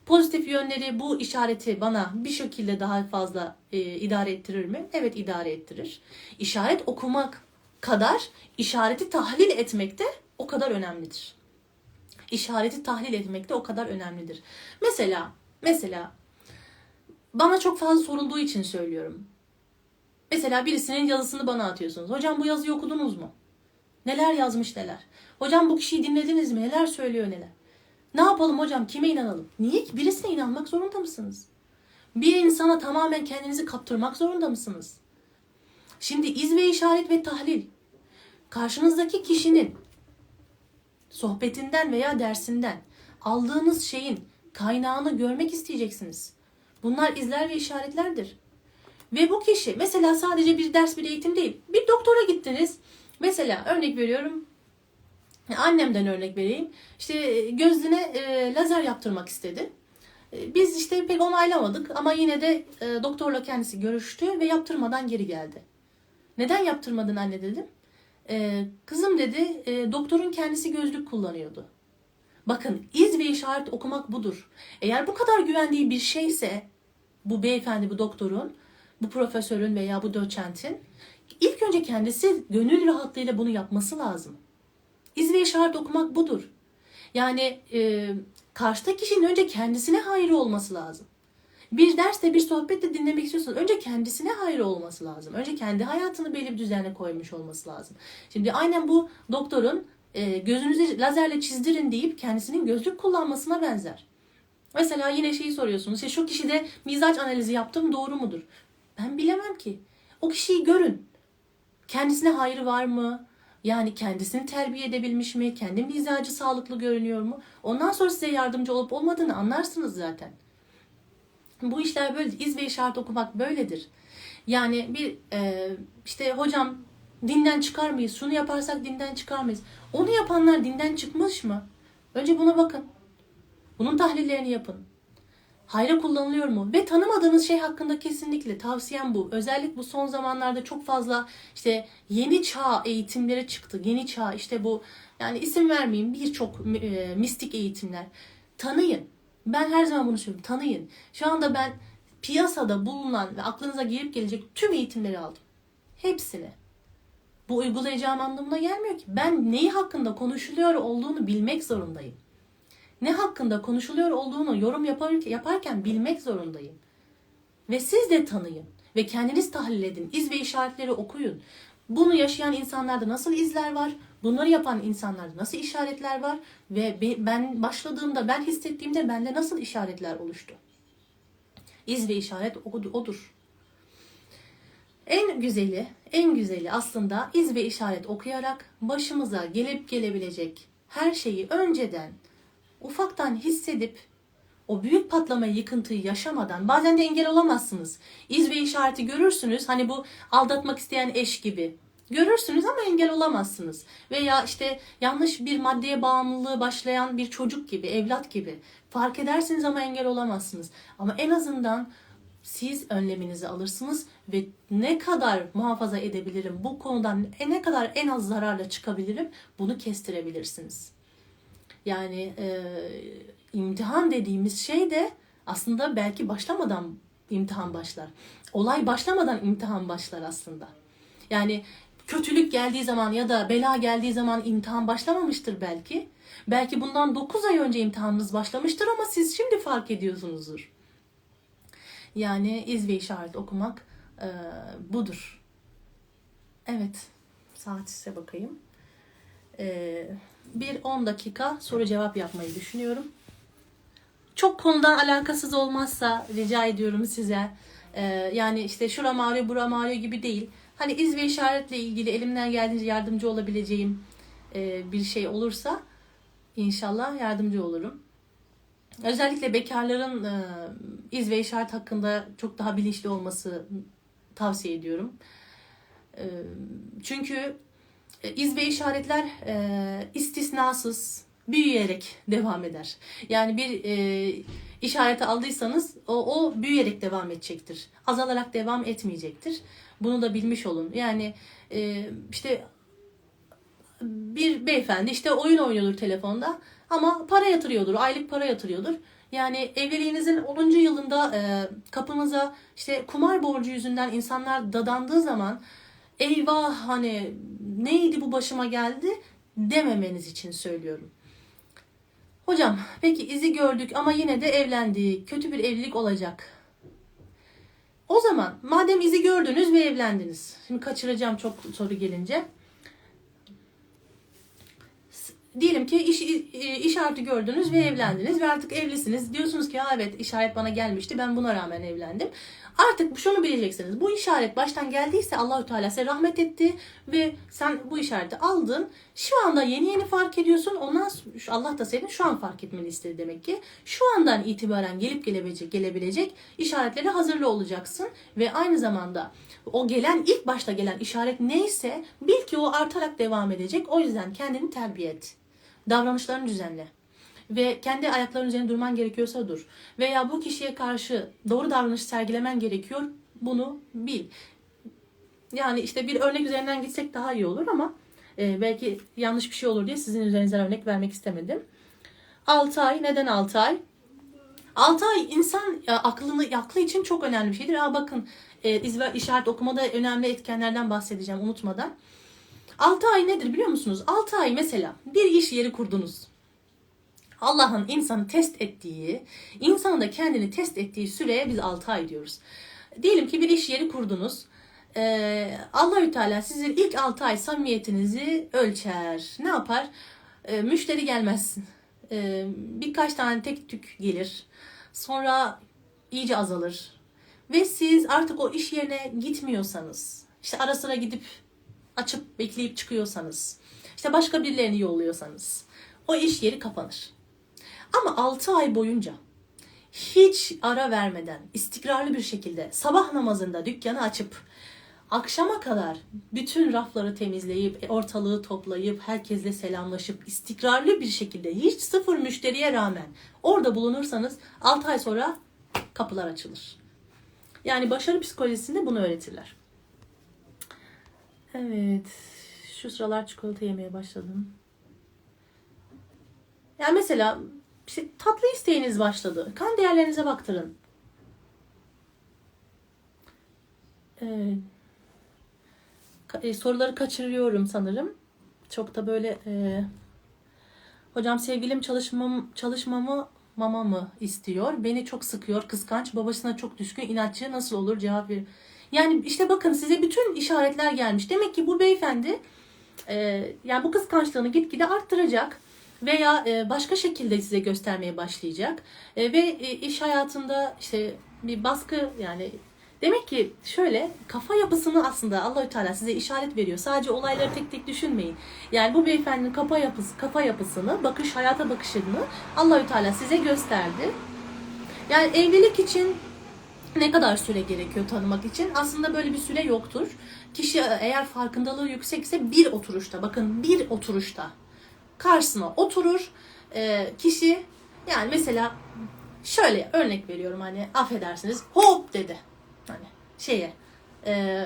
A: Pozitif yönleri bu işareti bana bir şekilde daha fazla e, idare ettirir mi? Evet idare ettirir. İşaret okumak kadar işareti tahlil etmek de o kadar önemlidir. İşareti tahlil etmek de o kadar önemlidir. Mesela mesela bana çok fazla sorulduğu için söylüyorum. Mesela birisinin yazısını bana atıyorsunuz. Hocam bu yazıyı okudunuz mu? Neler yazmış neler. Hocam bu kişiyi dinlediniz mi? Neler söylüyor neler. Ne yapalım hocam? Kime inanalım? Niye ki? Birisine inanmak zorunda mısınız? Bir insana tamamen kendinizi kaptırmak zorunda mısınız? Şimdi iz ve işaret ve tahlil. Karşınızdaki kişinin sohbetinden veya dersinden aldığınız şeyin kaynağını görmek isteyeceksiniz. Bunlar izler ve işaretlerdir. Ve bu kişi mesela sadece bir ders bir eğitim değil. Bir doktora gittiniz. Mesela örnek veriyorum. Annemden örnek vereyim. İşte gözüne e, lazer yaptırmak istedi. E, biz işte pek onaylamadık ama yine de e, doktorla kendisi görüştü ve yaptırmadan geri geldi. Neden yaptırmadın anne dedim. E, kızım dedi e, doktorun kendisi gözlük kullanıyordu. Bakın iz ve işaret okumak budur. Eğer bu kadar güvendiği bir şeyse bu beyefendi bu doktorun bu profesörün veya bu doçentin ilk önce kendisi gönül rahatlığıyla bunu yapması lazım. İz ve işaret okumak budur. Yani e, karşıdaki kişinin önce kendisine hayır olması lazım. Bir derste bir sohbette dinlemek istiyorsanız önce kendisine hayır olması lazım. Önce kendi hayatını belli bir düzene koymuş olması lazım. Şimdi aynen bu doktorun e, gözünüzü lazerle çizdirin deyip kendisinin gözlük kullanmasına benzer. Mesela yine şeyi soruyorsunuz. İşte şu kişide mizaç analizi yaptım doğru mudur? Ben bilemem ki. O kişiyi görün. Kendisine hayrı var mı? Yani kendisini terbiye edebilmiş mi? Kendi mizacı sağlıklı görünüyor mu? Ondan sonra size yardımcı olup olmadığını anlarsınız zaten. Bu işler böyle. İz ve işaret okumak böyledir. Yani bir e, işte hocam dinden çıkar mıyız? Şunu yaparsak dinden çıkar mıyız? Onu yapanlar dinden çıkmış mı? Önce buna bakın. Bunun tahlillerini yapın. Hayra kullanılıyor mu? Ve tanımadığınız şey hakkında kesinlikle tavsiyem bu. Özellikle bu son zamanlarda çok fazla işte yeni çağ eğitimleri çıktı. Yeni çağ işte bu yani isim vermeyeyim birçok e, mistik eğitimler. Tanıyın. Ben her zaman bunu söylüyorum. Tanıyın. Şu anda ben piyasada bulunan ve aklınıza gelip gelecek tüm eğitimleri aldım. Hepsini. Bu uygulayacağım anlamına gelmiyor ki. Ben neyi hakkında konuşuluyor olduğunu bilmek zorundayım. Ne hakkında konuşuluyor olduğunu yorum yapar- yaparken bilmek zorundayım. Ve siz de tanıyın ve kendiniz tahlil edin. İz ve işaretleri okuyun. Bunu yaşayan insanlarda nasıl izler var? Bunları yapan insanlarda nasıl işaretler var? Ve be- ben başladığımda, ben hissettiğimde bende nasıl işaretler oluştu? İz ve işaret odur. En güzeli, en güzeli aslında iz ve işaret okuyarak başımıza gelip gelebilecek her şeyi önceden ufaktan hissedip o büyük patlamayı, yıkıntıyı yaşamadan bazen de engel olamazsınız. İz ve işareti görürsünüz. Hani bu aldatmak isteyen eş gibi. Görürsünüz ama engel olamazsınız. Veya işte yanlış bir maddeye bağımlılığı başlayan bir çocuk gibi, evlat gibi. Fark edersiniz ama engel olamazsınız. Ama en azından siz önleminizi alırsınız ve ne kadar muhafaza edebilirim, bu konudan ne kadar en az zararla çıkabilirim bunu kestirebilirsiniz. Yani e, imtihan dediğimiz şey de aslında belki başlamadan imtihan başlar. Olay başlamadan imtihan başlar aslında. Yani kötülük geldiği zaman ya da bela geldiği zaman imtihan başlamamıştır belki. Belki bundan 9 ay önce imtihanınız başlamıştır ama siz şimdi fark ediyorsunuzdur. Yani iz ve işaret okumak e, budur. Evet. Saat size bakayım. E, bir 10 dakika soru cevap yapmayı düşünüyorum. Çok konudan alakasız olmazsa rica ediyorum size. E, yani işte şuram ağrıyor, buram ağrıyor gibi değil. Hani iz ve işaretle ilgili elimden geldiğince yardımcı olabileceğim e, bir şey olursa inşallah yardımcı olurum. Özellikle bekarların e, iz ve işaret hakkında çok daha bilinçli olması tavsiye ediyorum. E, çünkü iz ve işaretler e, istisnasız büyüyerek devam eder. Yani bir e, işareti aldıysanız o, o büyüyerek devam edecektir. Azalarak devam etmeyecektir. Bunu da bilmiş olun. Yani e, işte bir beyefendi işte oyun oynuyordur telefonda ama para yatırıyordur, aylık para yatırıyordur. Yani evliliğinizin 10. yılında e, kapınıza işte kumar borcu yüzünden insanlar dadandığı zaman eyvah hani neydi bu başıma geldi dememeniz için söylüyorum. Hocam peki izi gördük ama yine de evlendik. Kötü bir evlilik olacak. O zaman madem izi gördünüz ve evlendiniz. Şimdi kaçıracağım çok soru gelince. Diyelim ki iş, işareti gördünüz ve evlendiniz ve artık evlisiniz. Diyorsunuz ki evet işaret bana gelmişti ben buna rağmen evlendim. Artık şunu bileceksiniz. Bu işaret baştan geldiyse Allahü Teala size rahmet etti ve sen bu işareti aldın. Şu anda yeni yeni fark ediyorsun. Ondan Allah da senin şu an fark etmeni istedi demek ki. Şu andan itibaren gelip gelebilecek, gelebilecek işaretlere hazırlı olacaksın ve aynı zamanda o gelen ilk başta gelen işaret neyse bil ki o artarak devam edecek. O yüzden kendini terbiye et. Davranışlarını düzenle ve kendi ayaklarının üzerine durman gerekiyorsa dur. Veya bu kişiye karşı doğru davranış sergilemen gerekiyor. Bunu bil. Yani işte bir örnek üzerinden gitsek daha iyi olur ama e, belki yanlış bir şey olur diye sizin üzerinizden örnek vermek istemedim. 6 ay. Neden 6 ay? 6 ay insan aklını aklı için çok önemli bir şeydir. Aa bakın e, iz ve işaret okumada önemli etkenlerden bahsedeceğim unutmadan. 6 ay nedir biliyor musunuz? 6 ay mesela bir iş yeri kurdunuz. Allah'ın insanı test ettiği, insanın da kendini test ettiği süreye biz 6 ay diyoruz. Diyelim ki bir iş yeri kurdunuz. Ee, Allahü Teala sizin ilk 6 ay samimiyetinizi ölçer. Ne yapar? Ee, müşteri gelmez. Ee, birkaç tane tek tük gelir. Sonra iyice azalır. Ve siz artık o iş yerine gitmiyorsanız, işte ara sıra gidip açıp bekleyip çıkıyorsanız, işte başka birilerini yolluyorsanız o iş yeri kapanır. Ama 6 ay boyunca hiç ara vermeden istikrarlı bir şekilde sabah namazında dükkanı açıp akşama kadar bütün rafları temizleyip ortalığı toplayıp herkesle selamlaşıp istikrarlı bir şekilde hiç sıfır müşteriye rağmen orada bulunursanız 6 ay sonra kapılar açılır. Yani başarı psikolojisinde bunu öğretirler. Evet. Şu sıralar çikolata yemeye başladım. Yani mesela işte tatlı isteğiniz başladı. Kan değerlerinize baktırın. Ee, soruları kaçırıyorum sanırım. Çok da böyle e, hocam sevgilim çalışmam çalışmamı mama mı istiyor? Beni çok sıkıyor, kıskanç, babasına çok düşkün, inatçı nasıl olur cevap ver. Yani işte bakın size bütün işaretler gelmiş. Demek ki bu beyefendi e, yani bu kıskançlığını gitgide arttıracak veya e, başka şekilde size göstermeye başlayacak E, ve e, iş hayatında işte bir baskı yani demek ki şöyle kafa yapısını aslında Allahü Teala size işaret veriyor. Sadece olayları tek tek düşünmeyin. Yani bu beyefendinin kafa yapısı kafa yapısını, bakış hayata bakışını Allahü Teala size gösterdi. Yani evlilik için ne kadar süre gerekiyor tanımak için? Aslında böyle bir süre yoktur. Kişi eğer farkındalığı yüksekse bir oturuşta, bakın bir oturuşta karşısına oturur. Ee, kişi yani mesela şöyle örnek veriyorum hani affedersiniz hop dedi. Hani şeye e,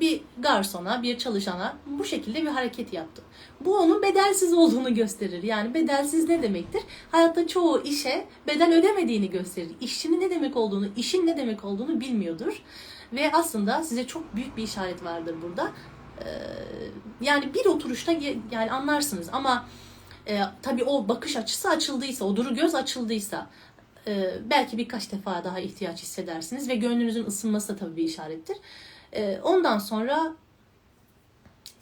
A: bir garsona, bir çalışana bu şekilde bir hareket yaptı. Bu onun bedelsiz olduğunu gösterir. Yani bedelsiz ne demektir? Hayatta çoğu işe bedel ödemediğini gösterir. İşçinin ne demek olduğunu, işin ne demek olduğunu bilmiyordur. Ve aslında size çok büyük bir işaret vardır burada. Ee, yani bir oturuşta yani anlarsınız ama e, tabii o bakış açısı açıldıysa, o duru göz açıldıysa e, belki birkaç defa daha ihtiyaç hissedersiniz ve gönlünüzün ısınması da tabii bir işarettir. E, ondan sonra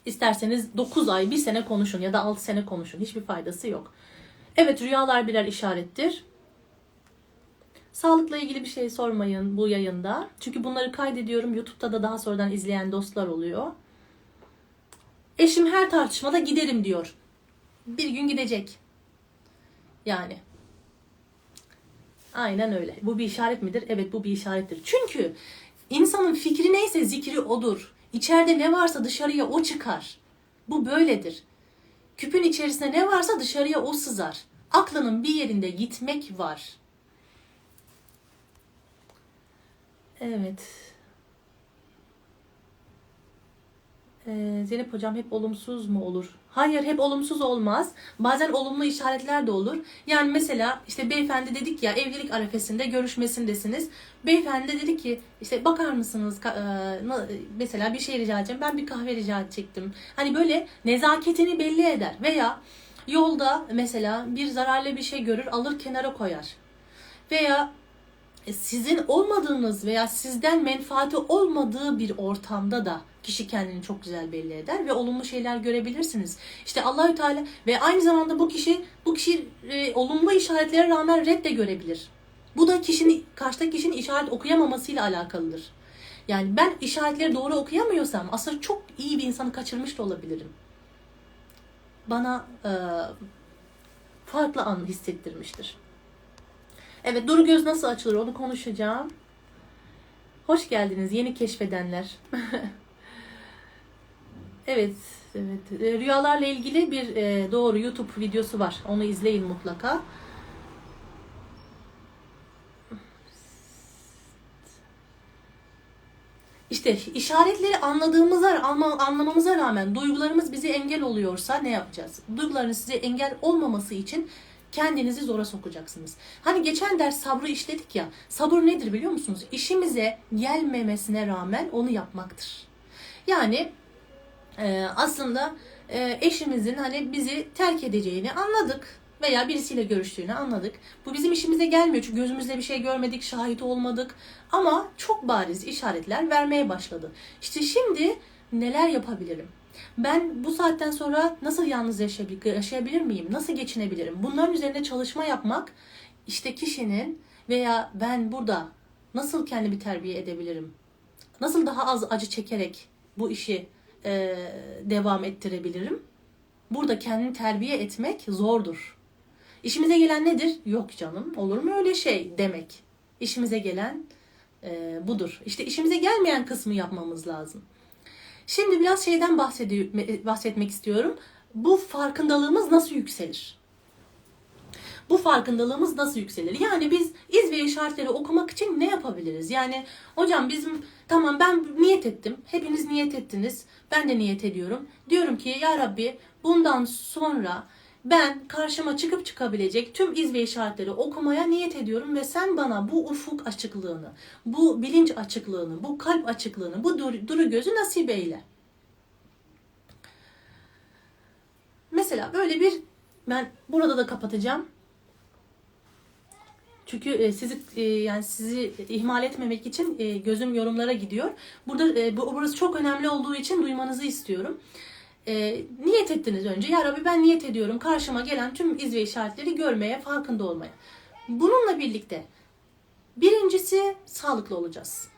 A: isterseniz 9 ay, 1 sene konuşun ya da 6 sene konuşun. Hiçbir faydası yok. Evet rüyalar birer işarettir. Sağlıkla ilgili bir şey sormayın bu yayında. Çünkü bunları kaydediyorum. YouTube'da da daha sonradan izleyen dostlar oluyor. Eşim her tartışmada giderim diyor. Bir gün gidecek. Yani. Aynen öyle. Bu bir işaret midir? Evet bu bir işarettir. Çünkü insanın fikri neyse zikri odur. İçeride ne varsa dışarıya o çıkar. Bu böyledir. Küpün içerisinde ne varsa dışarıya o sızar. Aklının bir yerinde gitmek var. Evet. Ee, Zeynep hocam hep olumsuz mu olur? Hayır hep olumsuz olmaz. Bazen olumlu işaretler de olur. Yani mesela işte beyefendi dedik ya evlilik arefesinde görüşmesindesiniz. Beyefendi de dedi ki işte bakar mısınız e, mesela bir şey rica edeceğim. Ben bir kahve rica edecektim. Hani böyle nezaketini belli eder. Veya yolda mesela bir zararlı bir şey görür alır kenara koyar. Veya sizin olmadığınız veya sizden menfaati olmadığı bir ortamda da kişi kendini çok güzel belli eder ve olumlu şeyler görebilirsiniz. İşte Allahü Teala ve aynı zamanda bu kişi bu kişi e, olumlu işaretlere rağmen red de görebilir. Bu da kişinin karşıdaki kişinin işaret okuyamamasıyla alakalıdır. Yani ben işaretleri doğru okuyamıyorsam aslında çok iyi bir insanı kaçırmış da olabilirim. Bana e, farklı an hissettirmiştir. Evet Duru Göz nasıl açılır onu konuşacağım. Hoş geldiniz yeni keşfedenler. evet, evet. E, Rüyalarla ilgili bir e, doğru YouTube videosu var. Onu izleyin mutlaka. İşte işaretleri anladığımıza, anla- anlamamıza rağmen duygularımız bize engel oluyorsa ne yapacağız? Duyguların size engel olmaması için kendinizi zora sokacaksınız. Hani geçen ders sabrı işledik ya. Sabır nedir biliyor musunuz? İşimize gelmemesine rağmen onu yapmaktır. Yani e, aslında e, eşimizin hani bizi terk edeceğini anladık veya birisiyle görüştüğünü anladık. Bu bizim işimize gelmiyor çünkü gözümüzle bir şey görmedik, şahit olmadık. Ama çok bariz işaretler vermeye başladı. İşte şimdi neler yapabilirim? Ben bu saatten sonra nasıl yalnız yaşayabilir, yaşayabilir miyim? Nasıl geçinebilirim? Bunların üzerinde çalışma yapmak işte kişinin veya ben burada nasıl kendimi terbiye edebilirim? Nasıl daha az acı çekerek bu işi e, devam ettirebilirim. Burada kendini terbiye etmek zordur. İşimize gelen nedir? Yok canım olur mu öyle şey demek. İşimize gelen e, budur. İşte işimize gelmeyen kısmı yapmamız lazım. Şimdi biraz şeyden bahsetmek istiyorum. Bu farkındalığımız nasıl yükselir? Bu farkındalığımız nasıl yükselir? Yani biz iz ve işaretleri okumak için ne yapabiliriz? Yani hocam bizim tamam ben niyet ettim. Hepiniz niyet ettiniz. Ben de niyet ediyorum. Diyorum ki ya Rabbi bundan sonra ben karşıma çıkıp çıkabilecek tüm iz ve işaretleri okumaya niyet ediyorum ve sen bana bu ufuk açıklığını, bu bilinç açıklığını, bu kalp açıklığını, bu dur- duru gözü nasip eyle. Mesela böyle bir ben burada da kapatacağım. Çünkü e, sizi e, yani sizi ihmal etmemek için e, gözüm yorumlara gidiyor. Burada bu burası çok önemli olduğu için duymanızı istiyorum. Niyet ettiniz önce. Ya Rabbi ben niyet ediyorum karşıma gelen tüm iz ve işaretleri görmeye, farkında olmaya. Bununla birlikte birincisi sağlıklı olacağız.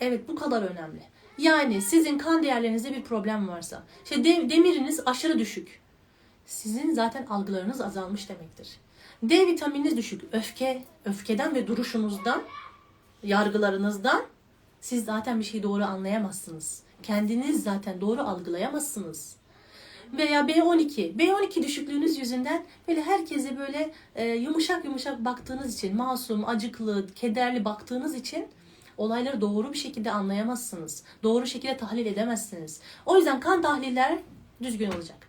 A: Evet bu kadar önemli. Yani sizin kan değerlerinizde bir problem varsa, işte de- demiriniz aşırı düşük. Sizin zaten algılarınız azalmış demektir. D vitamininiz düşük. Öfke, öfkeden ve duruşunuzdan, yargılarınızdan siz zaten bir şeyi doğru anlayamazsınız. Kendiniz zaten doğru algılayamazsınız. Veya B12. B12 düşüklüğünüz yüzünden böyle herkese böyle e, yumuşak yumuşak baktığınız için, masum, acıklı, kederli baktığınız için olayları doğru bir şekilde anlayamazsınız. Doğru şekilde tahlil edemezsiniz. O yüzden kan tahliller düzgün olacak.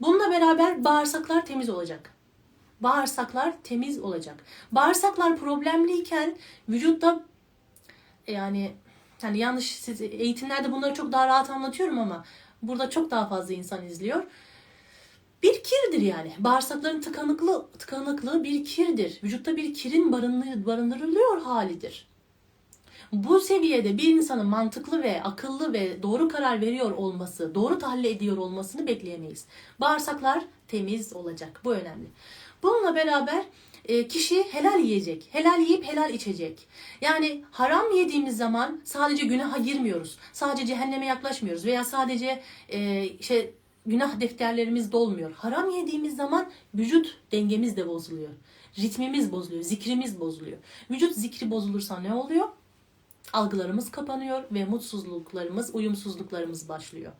A: Bununla beraber bağırsaklar temiz olacak. Bağırsaklar temiz olacak. Bağırsaklar problemliyken vücutta yani yani yanlış eğitimlerde bunları çok daha rahat anlatıyorum ama burada çok daha fazla insan izliyor. Bir kirdir yani. Bağırsakların tıkanıklı tıkanıklığı bir kirdir. Vücutta bir kirin barındır- barındırılıyor halidir. Bu seviyede bir insanın mantıklı ve akıllı ve doğru karar veriyor olması, doğru tahlil ediyor olmasını bekleyemeyiz. Bağırsaklar temiz olacak. Bu önemli. Bununla beraber e, kişi helal yiyecek. Helal yiyip helal içecek. Yani haram yediğimiz zaman sadece günaha girmiyoruz. Sadece cehenneme yaklaşmıyoruz veya sadece e, şey günah defterlerimiz dolmuyor. Haram yediğimiz zaman vücut dengemiz de bozuluyor. Ritmimiz bozuluyor, zikrimiz bozuluyor. Vücut zikri bozulursa ne oluyor? algılarımız kapanıyor ve mutsuzluklarımız, uyumsuzluklarımız başlıyor.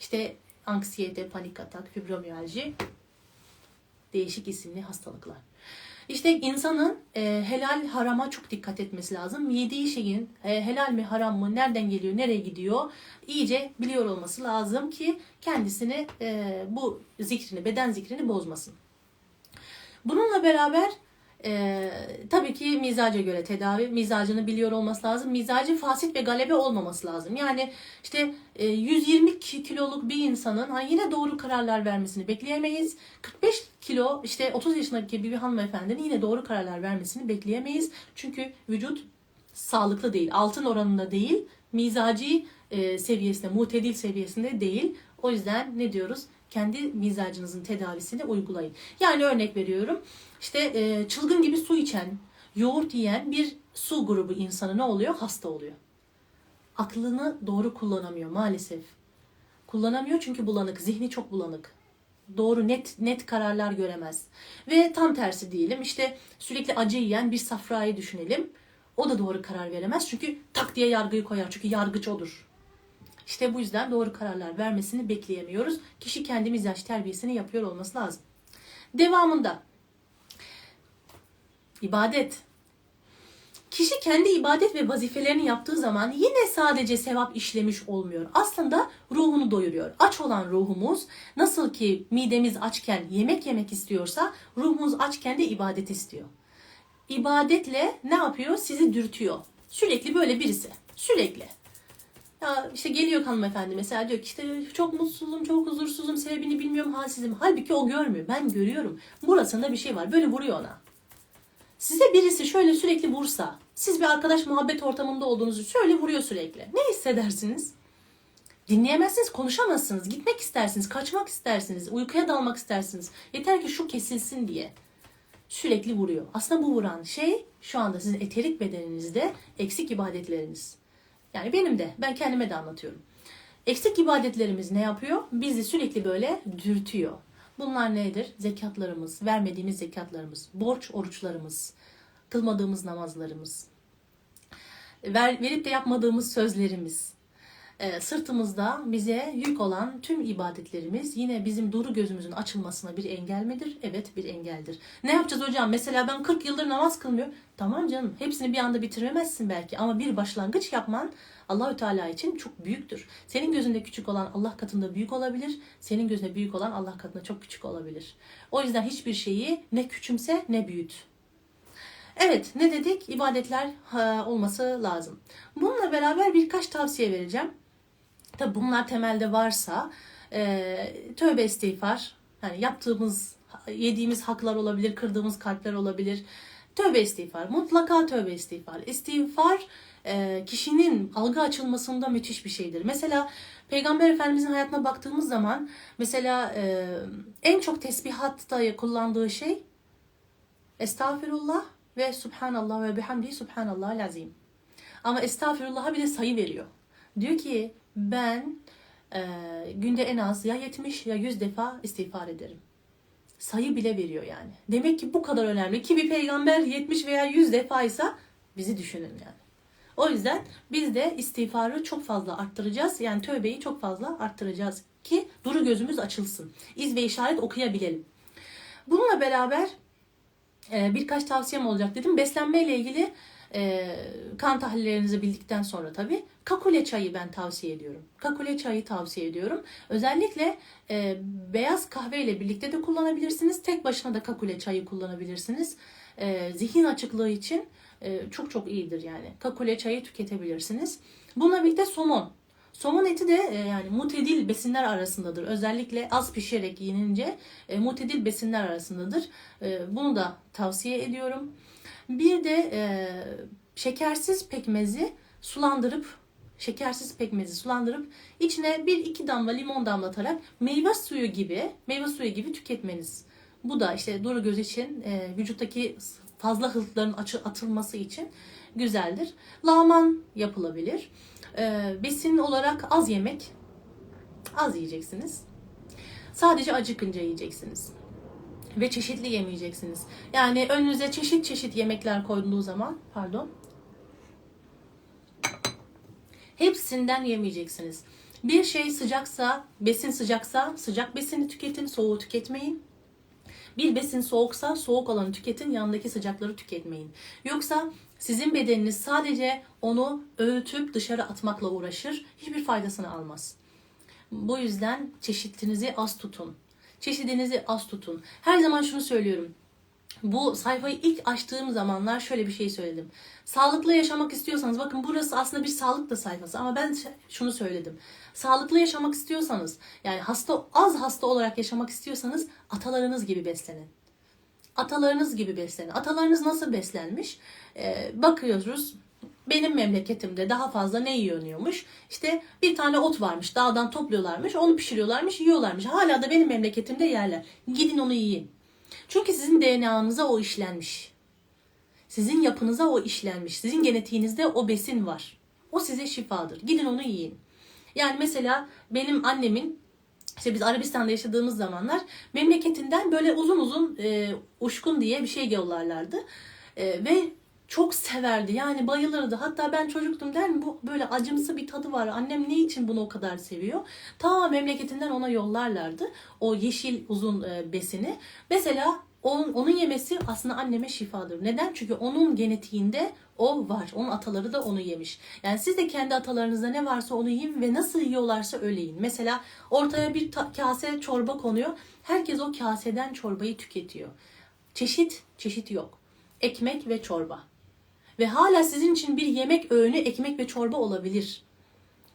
A: İşte anksiyete, panik atak, fibromiyalji değişik isimli hastalıklar. İşte insanın e, helal harama çok dikkat etmesi lazım. Yediği şeyin e, helal mi haram mı, nereden geliyor, nereye gidiyor iyice biliyor olması lazım ki kendisini e, bu zikrini, beden zikrini bozmasın. Bununla beraber e, tabii ki mizaca göre tedavi, mizacını biliyor olması lazım. Mizacı fasit ve galebe olmaması lazım. Yani işte e, 120 ki- kiloluk bir insanın ha, yine doğru kararlar vermesini bekleyemeyiz. 45 kilo işte 30 yaşındaki bir hanımefendinin yine doğru kararlar vermesini bekleyemeyiz. Çünkü vücut sağlıklı değil, altın oranında değil, mizaci e, seviyesinde, mutedil seviyesinde değil. O yüzden ne diyoruz? Kendi mizacınızın tedavisini uygulayın. Yani örnek veriyorum. İşte e, çılgın gibi su içen, yoğurt yiyen bir su grubu insanı ne oluyor? Hasta oluyor. Aklını doğru kullanamıyor maalesef. Kullanamıyor çünkü bulanık, zihni çok bulanık. Doğru net net kararlar göremez. Ve tam tersi diyelim işte sürekli acı yiyen bir safrayı düşünelim. O da doğru karar veremez çünkü tak diye yargıyı koyar çünkü yargıç odur. İşte bu yüzden doğru kararlar vermesini bekleyemiyoruz. Kişi kendi mizaç terbiyesini yapıyor olması lazım. Devamında ibadet. Kişi kendi ibadet ve vazifelerini yaptığı zaman yine sadece sevap işlemiş olmuyor. Aslında ruhunu doyuruyor. Aç olan ruhumuz nasıl ki midemiz açken yemek yemek istiyorsa ruhumuz açken de ibadet istiyor. İbadetle ne yapıyor? Sizi dürtüyor. Sürekli böyle birisi. Sürekli. Ya işte geliyor hanımefendi mesela diyor ki işte çok mutsuzum, çok huzursuzum, sebebini bilmiyorum, halsizim. Halbuki o görmüyor. Ben görüyorum. Burasında bir şey var. Böyle vuruyor ona. Size birisi şöyle sürekli vursa, siz bir arkadaş muhabbet ortamında olduğunuzu şöyle vuruyor sürekli. Ne hissedersiniz? Dinleyemezsiniz, konuşamazsınız, gitmek istersiniz, kaçmak istersiniz, uykuya dalmak istersiniz. Yeter ki şu kesilsin diye. Sürekli vuruyor. Aslında bu vuran şey şu anda sizin eterik bedeninizde eksik ibadetleriniz. Yani benim de, ben kendime de anlatıyorum. Eksik ibadetlerimiz ne yapıyor? Bizi sürekli böyle dürtüyor. Bunlar nedir? Zekatlarımız, vermediğimiz zekatlarımız, borç oruçlarımız, kılmadığımız namazlarımız, ver, verip de yapmadığımız sözlerimiz, e, sırtımızda bize yük olan tüm ibadetlerimiz yine bizim duru gözümüzün açılmasına bir engel midir? Evet bir engeldir. Ne yapacağız hocam? Mesela ben 40 yıldır namaz kılmıyorum. Tamam canım hepsini bir anda bitiremezsin belki ama bir başlangıç yapman Allahü Teala için çok büyüktür. Senin gözünde küçük olan Allah katında büyük olabilir. Senin gözünde büyük olan Allah katında çok küçük olabilir. O yüzden hiçbir şeyi ne küçümse ne büyüt. Evet ne dedik? İbadetler olması lazım. Bununla beraber birkaç tavsiye vereceğim. Tabi bunlar temelde varsa e, tövbe istiğfar, yani yaptığımız, yediğimiz haklar olabilir, kırdığımız kalpler olabilir. Tövbe istiğfar, mutlaka tövbe istiğfar. İstiğfar e, kişinin algı açılmasında müthiş bir şeydir. Mesela Peygamber Efendimizin hayatına baktığımız zaman mesela e, en çok tesbihatta kullandığı şey Estağfirullah ve Subhanallah ve bihamdihi Subhanallah lazim. Ama estağfirullah'a bir de sayı veriyor. Diyor ki ben e, günde en az ya 70 ya 100 defa istiğfar ederim. Sayı bile veriyor yani. Demek ki bu kadar önemli ki bir peygamber 70 veya 100 defaysa bizi düşünün yani. O yüzden biz de istiğfarı çok fazla arttıracağız. Yani tövbeyi çok fazla arttıracağız ki duru gözümüz açılsın. İz ve işaret okuyabilelim. Bununla beraber e, birkaç tavsiyem olacak dedim. Beslenme ile ilgili e, kan tahlillerinizi bildikten sonra tabii kakule çayı ben tavsiye ediyorum. Kakule çayı tavsiye ediyorum. Özellikle e, beyaz kahve ile birlikte de kullanabilirsiniz. Tek başına da kakule çayı kullanabilirsiniz. Zihin açıklığı için çok çok iyidir yani. Kakule çayı tüketebilirsiniz. Bununla birlikte somon. Somon eti de e, yani mutedil besinler arasındadır. Özellikle az pişerek yenince e, mutedil besinler arasındadır. E, bunu da tavsiye ediyorum. Bir de e, şekersiz pekmezi sulandırıp şekersiz pekmezi sulandırıp içine bir iki damla limon damlatarak meyve suyu gibi meyve suyu gibi tüketmeniz. Bu da işte duru göz için e, vücuttaki fazla hıltların atılması için güzeldir. Lağman yapılabilir. E, besin olarak az yemek az yiyeceksiniz. Sadece acıkınca yiyeceksiniz ve çeşitli yemeyeceksiniz. Yani önünüze çeşit çeşit yemekler koyduğu zaman, pardon. Hepsinden yemeyeceksiniz. Bir şey sıcaksa, besin sıcaksa sıcak besini tüketin, soğuğu tüketmeyin. Bir besin soğuksa soğuk olanı tüketin, yanındaki sıcakları tüketmeyin. Yoksa sizin bedeniniz sadece onu öğütüp dışarı atmakla uğraşır, hiçbir faydasını almaz. Bu yüzden çeşitlinizi az tutun. Çeşidinizi az tutun. Her zaman şunu söylüyorum. Bu sayfayı ilk açtığım zamanlar şöyle bir şey söyledim. Sağlıklı yaşamak istiyorsanız bakın burası aslında bir sağlık da sayfası ama ben şunu söyledim. Sağlıklı yaşamak istiyorsanız yani hasta az hasta olarak yaşamak istiyorsanız atalarınız gibi beslenin. Atalarınız gibi beslenin. Atalarınız nasıl beslenmiş? Ee, bakıyoruz benim memleketimde daha fazla ne yiyoniyormuş? İşte bir tane ot varmış dağdan topluyorlarmış onu pişiriyorlarmış yiyorlarmış. Hala da benim memleketimde yerler. Gidin onu yiyin. Çünkü sizin DNA'nıza o işlenmiş. Sizin yapınıza o işlenmiş. Sizin genetiğinizde o besin var. O size şifadır. Gidin onu yiyin. Yani mesela benim annemin işte biz Arabistan'da yaşadığımız zamanlar memleketinden böyle uzun uzun e, uşkun diye bir şey yollarlardı. E, ve çok severdi. Yani bayılırdı. Hatta ben çocuktum der mi bu böyle acımsı bir tadı var. Annem ne için bunu o kadar seviyor? Ta memleketinden ona yollarlardı. O yeşil uzun e, besini. Mesela onun, onun yemesi aslında anneme şifadır. Neden? Çünkü onun genetiğinde o var. Onun ataları da onu yemiş. Yani siz de kendi atalarınızda ne varsa onu yiyin ve nasıl yiyorlarsa öyle yiyin. Mesela ortaya bir kase çorba konuyor. Herkes o kaseden çorbayı tüketiyor. Çeşit, çeşit yok. Ekmek ve çorba. Ve hala sizin için bir yemek öğünü ekmek ve çorba olabilir.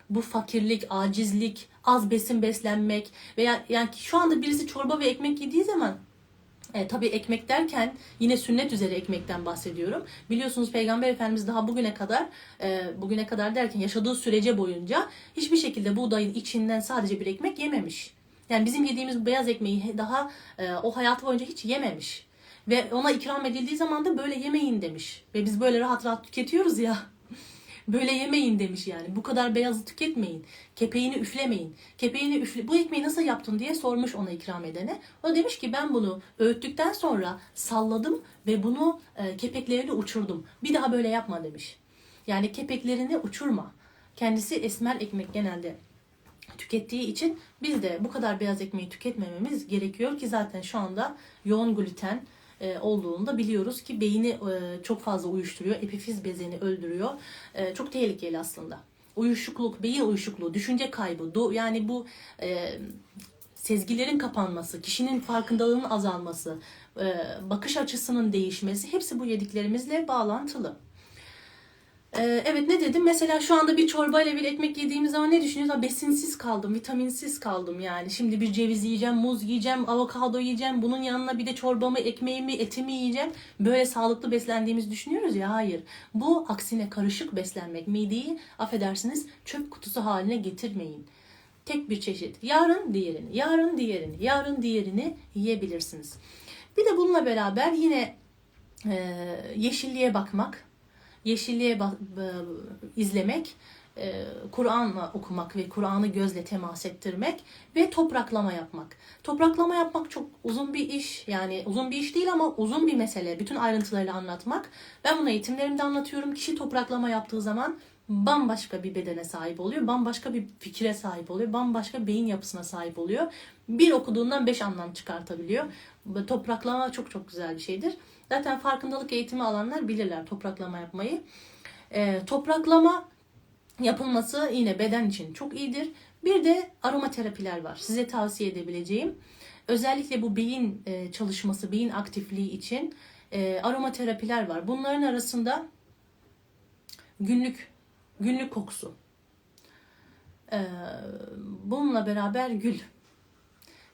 A: Bu fakirlik, acizlik, az besin beslenmek veya yani şu anda birisi çorba ve ekmek yediği zaman e, tabii ekmek derken yine sünnet üzere ekmekten bahsediyorum. Biliyorsunuz Peygamber Efendimiz daha bugüne kadar e, bugüne kadar derken yaşadığı sürece boyunca hiçbir şekilde buğdayın içinden sadece bir ekmek yememiş. Yani bizim yediğimiz beyaz ekmeği daha e, o hayatı boyunca hiç yememiş. Ve ona ikram edildiği zaman da böyle yemeyin demiş. Ve biz böyle rahat rahat tüketiyoruz ya. Böyle yemeyin demiş yani. Bu kadar beyazı tüketmeyin. Kepeğini üflemeyin. Kepeğini üfle bu ekmeği nasıl yaptın diye sormuş ona ikram edene. O demiş ki ben bunu öğüttükten sonra salladım ve bunu e, kepeklerini uçurdum. Bir daha böyle yapma demiş. Yani kepeklerini uçurma. Kendisi esmer ekmek genelde tükettiği için biz de bu kadar beyaz ekmeği tüketmememiz gerekiyor ki zaten şu anda yoğun gluten e, olduğunu da biliyoruz ki beyni e, çok fazla uyuşturuyor. Epifiz bezeni öldürüyor. E, çok tehlikeli aslında. Uyuşukluk, beyin uyuşukluğu, düşünce kaybı, yani bu sezgilerin kapanması, kişinin farkındalığının azalması, bakış açısının değişmesi hepsi bu yediklerimizle bağlantılı. Ee, evet ne dedim? Mesela şu anda bir çorbayla bir ekmek yediğimiz zaman ne düşünüyoruz? "Aa, Besinsiz kaldım, vitaminsiz kaldım yani. Şimdi bir ceviz yiyeceğim, muz yiyeceğim, avokado yiyeceğim. Bunun yanına bir de çorbamı, ekmeğimi, etimi yiyeceğim. Böyle sağlıklı beslendiğimizi düşünüyoruz ya. Hayır. Bu aksine karışık beslenmek. Mideyi affedersiniz çöp kutusu haline getirmeyin. Tek bir çeşit. Yarın diğerini, yarın diğerini, yarın diğerini yiyebilirsiniz. Bir de bununla beraber yine e, yeşilliğe bakmak, yeşilliğe izlemek, e, Kur'an'la okumak ve Kur'an'ı gözle temas ettirmek ve topraklama yapmak. Topraklama yapmak çok uzun bir iş. Yani uzun bir iş değil ama uzun bir mesele. Bütün ayrıntılarıyla anlatmak. Ben bunu eğitimlerimde anlatıyorum. Kişi topraklama yaptığı zaman bambaşka bir bedene sahip oluyor. Bambaşka bir fikre sahip oluyor. Bambaşka beyin yapısına sahip oluyor. Bir okuduğundan beş anlam çıkartabiliyor. Topraklama çok çok güzel bir şeydir. Zaten farkındalık eğitimi alanlar bilirler topraklama yapmayı. Ee, topraklama yapılması yine beden için çok iyidir. Bir de aromaterapiler var. Size tavsiye edebileceğim. Özellikle bu beyin e, çalışması, beyin aktifliği için e, aromaterapiler var. Bunların arasında günlük günlük kokusu. Ee, bununla beraber gül.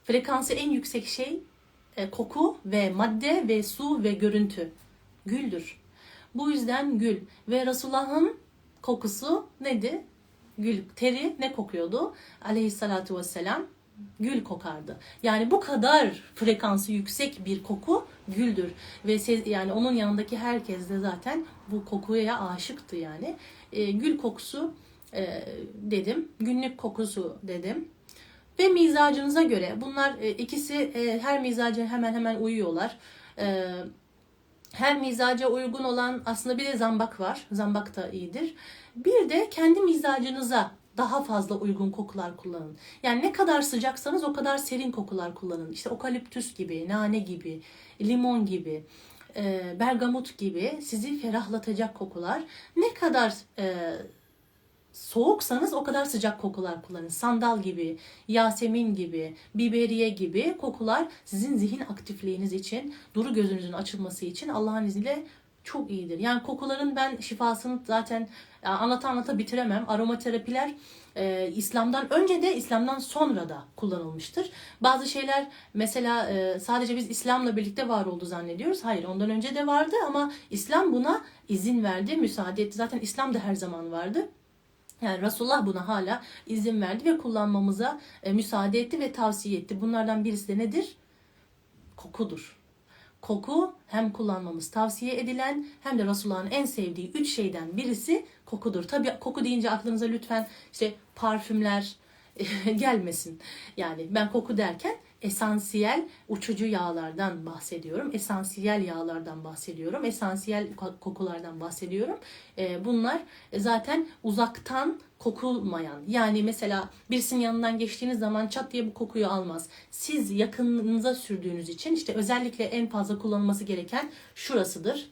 A: Frekansı en yüksek şey e, koku ve madde ve su ve görüntü. Güldür. Bu yüzden gül. Ve Resulullah'ın kokusu neydi? Gül. Teri ne kokuyordu? Aleyhissalatu vesselam gül kokardı. Yani bu kadar frekansı yüksek bir koku güldür. Ve se- yani onun yanındaki herkes de zaten bu kokuya aşıktı yani. E, gül kokusu e, dedim. Günlük kokusu dedim. Ve mizacınıza göre bunlar e, ikisi e, her mizaca hemen hemen uyuyorlar. E, her mizaca uygun olan aslında bir de zambak var. Zambak da iyidir. Bir de kendi mizacınıza daha fazla uygun kokular kullanın. Yani ne kadar sıcaksanız o kadar serin kokular kullanın. İşte okaliptüs gibi, nane gibi, limon gibi, e, bergamot gibi sizi ferahlatacak kokular. Ne kadar e, soğuksanız o kadar sıcak kokular kullanın. Sandal gibi, yasemin gibi, biberiye gibi kokular sizin zihin aktifliğiniz için, duru gözünüzün açılması için Allah'ın izniyle çok iyidir. Yani kokuların ben şifasını zaten anlata anlata bitiremem. Aromaterapiler e, İslam'dan önce de İslam'dan sonra da kullanılmıştır. Bazı şeyler mesela e, sadece biz İslam'la birlikte var oldu zannediyoruz. Hayır ondan önce de vardı ama İslam buna izin verdi, müsaade etti. Zaten İslam da her zaman vardı. Yani Resulullah buna hala izin verdi ve kullanmamıza e, müsaade etti ve tavsiye etti. Bunlardan birisi de nedir? Kokudur. Koku hem kullanmamız tavsiye edilen hem de Resulullah'ın en sevdiği üç şeyden birisi kokudur. Tabii koku deyince aklınıza lütfen işte parfümler gelmesin. Yani ben koku derken esansiyel uçucu yağlardan bahsediyorum. Esansiyel yağlardan bahsediyorum. Esansiyel ko- kokulardan bahsediyorum. Ee, bunlar zaten uzaktan kokulmayan. Yani mesela birisinin yanından geçtiğiniz zaman çat diye bu kokuyu almaz. Siz yakınınıza sürdüğünüz için işte özellikle en fazla kullanılması gereken şurasıdır.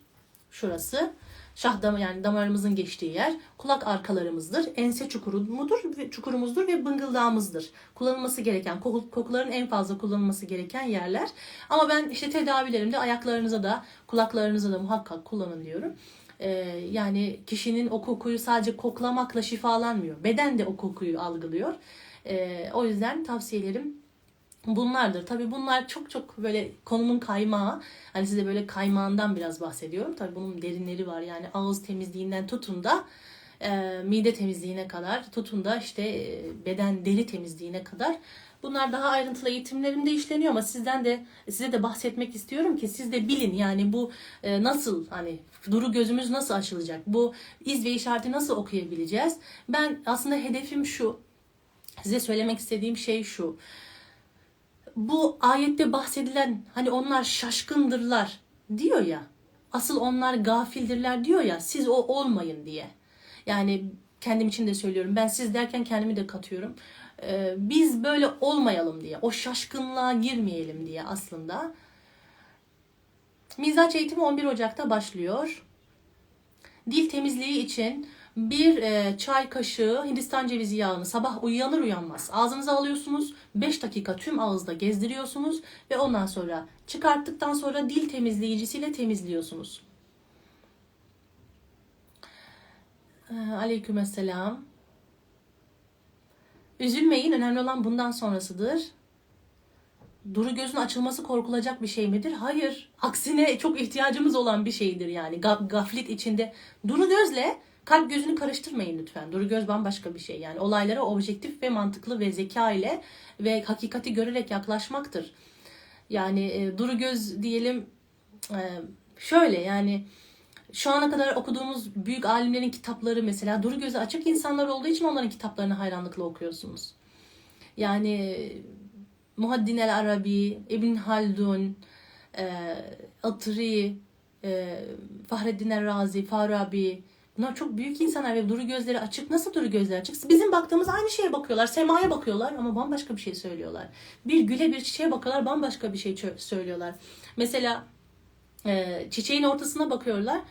A: Şurası şah damı yani damarımızın geçtiği yer, kulak arkalarımızdır, ense çukurumudur, ve- çukurumuzdur ve bıngıldağımızdır. Kullanılması gereken, koku- kokuların en fazla kullanılması gereken yerler. Ama ben işte tedavilerimde ayaklarınıza da, kulaklarınıza da muhakkak kullanın diyorum. Ee, yani kişinin o kokuyu sadece koklamakla şifalanmıyor. Beden de o kokuyu algılıyor. Ee, o yüzden tavsiyelerim bunlardır. Tabii bunlar çok çok böyle konunun kaymağı. Hani size böyle kaymağından biraz bahsediyorum. Tabii bunun derinleri var. Yani ağız temizliğinden tutun da e, mide temizliğine kadar tutun da işte e, beden deri temizliğine kadar Bunlar daha ayrıntılı eğitimlerimde işleniyor ama sizden de size de bahsetmek istiyorum ki siz de bilin yani bu e, nasıl hani duru gözümüz nasıl açılacak? Bu iz ve işareti nasıl okuyabileceğiz? Ben aslında hedefim şu. Size söylemek istediğim şey şu. Bu ayette bahsedilen hani onlar şaşkındırlar diyor ya. Asıl onlar gafildirler diyor ya. Siz o olmayın diye. Yani kendim için de söylüyorum. Ben siz derken kendimi de katıyorum. Ee, biz böyle olmayalım diye. O şaşkınlığa girmeyelim diye aslında. Mizaç eğitimi 11 Ocak'ta başlıyor. Dil temizliği için bir e, çay kaşığı Hindistan cevizi yağını sabah uyanır uyanmaz ağzınıza alıyorsunuz. 5 dakika tüm ağızda gezdiriyorsunuz ve ondan sonra çıkarttıktan sonra dil temizleyicisiyle temizliyorsunuz. Ee, Aleykümselam. Üzülmeyin. Önemli olan bundan sonrasıdır. Duru gözün açılması korkulacak bir şey midir? Hayır. Aksine çok ihtiyacımız olan bir şeydir yani. Ga- gaflet içinde. Duru gözle kalp gözünü karıştırmayın lütfen. Duru göz bambaşka bir şey. Yani olaylara objektif ve mantıklı ve zeka ile ve hakikati görerek yaklaşmaktır. Yani e, duru göz diyelim e, şöyle yani şu ana kadar okuduğumuz büyük alimlerin kitapları mesela duru gözü açık insanlar olduğu için onların kitaplarını hayranlıkla okuyorsunuz. Yani Muhaddin el Arabi, İbn Haldun, e, Atri, e, Fahreddin el Razi, Farabi. Bunlar çok büyük insanlar ve duru gözleri açık. Nasıl duru gözleri açık? Bizim baktığımız aynı şeye bakıyorlar. Semaya bakıyorlar ama bambaşka bir şey söylüyorlar. Bir güle bir çiçeğe bakıyorlar bambaşka bir şey söylüyorlar. Mesela e, çiçeğin ortasına bakıyorlar.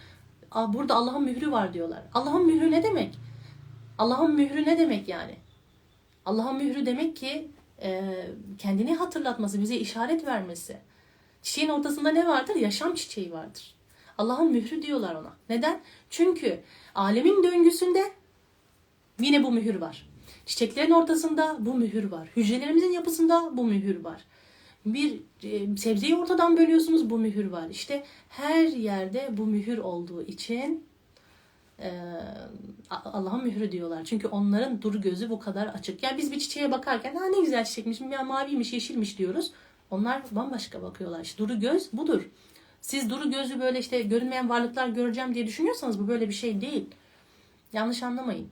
A: Aa, burada Allah'ın mührü var diyorlar. Allah'ın mührü ne demek? Allah'ın mührü ne demek yani? Allah'ın mührü demek ki e, kendini hatırlatması, bize işaret vermesi. Çiçeğin ortasında ne vardır? Yaşam çiçeği vardır. Allah'ın mührü diyorlar ona. Neden? Çünkü alemin döngüsünde yine bu mühür var. Çiçeklerin ortasında bu mühür var. Hücrelerimizin yapısında bu mühür var. Bir e, sebzeyi ortadan bölüyorsunuz bu mühür var. İşte her yerde bu mühür olduğu için e, Allah'ın mührü diyorlar. Çünkü onların dur gözü bu kadar açık. Yani biz bir çiçeğe bakarken ha ne güzel çiçekmiş, ya maviymiş, yeşilmiş diyoruz. Onlar bambaşka bakıyorlar. İşte duru göz budur. Siz duru gözü böyle işte görünmeyen varlıklar göreceğim diye düşünüyorsanız bu böyle bir şey değil. Yanlış anlamayın.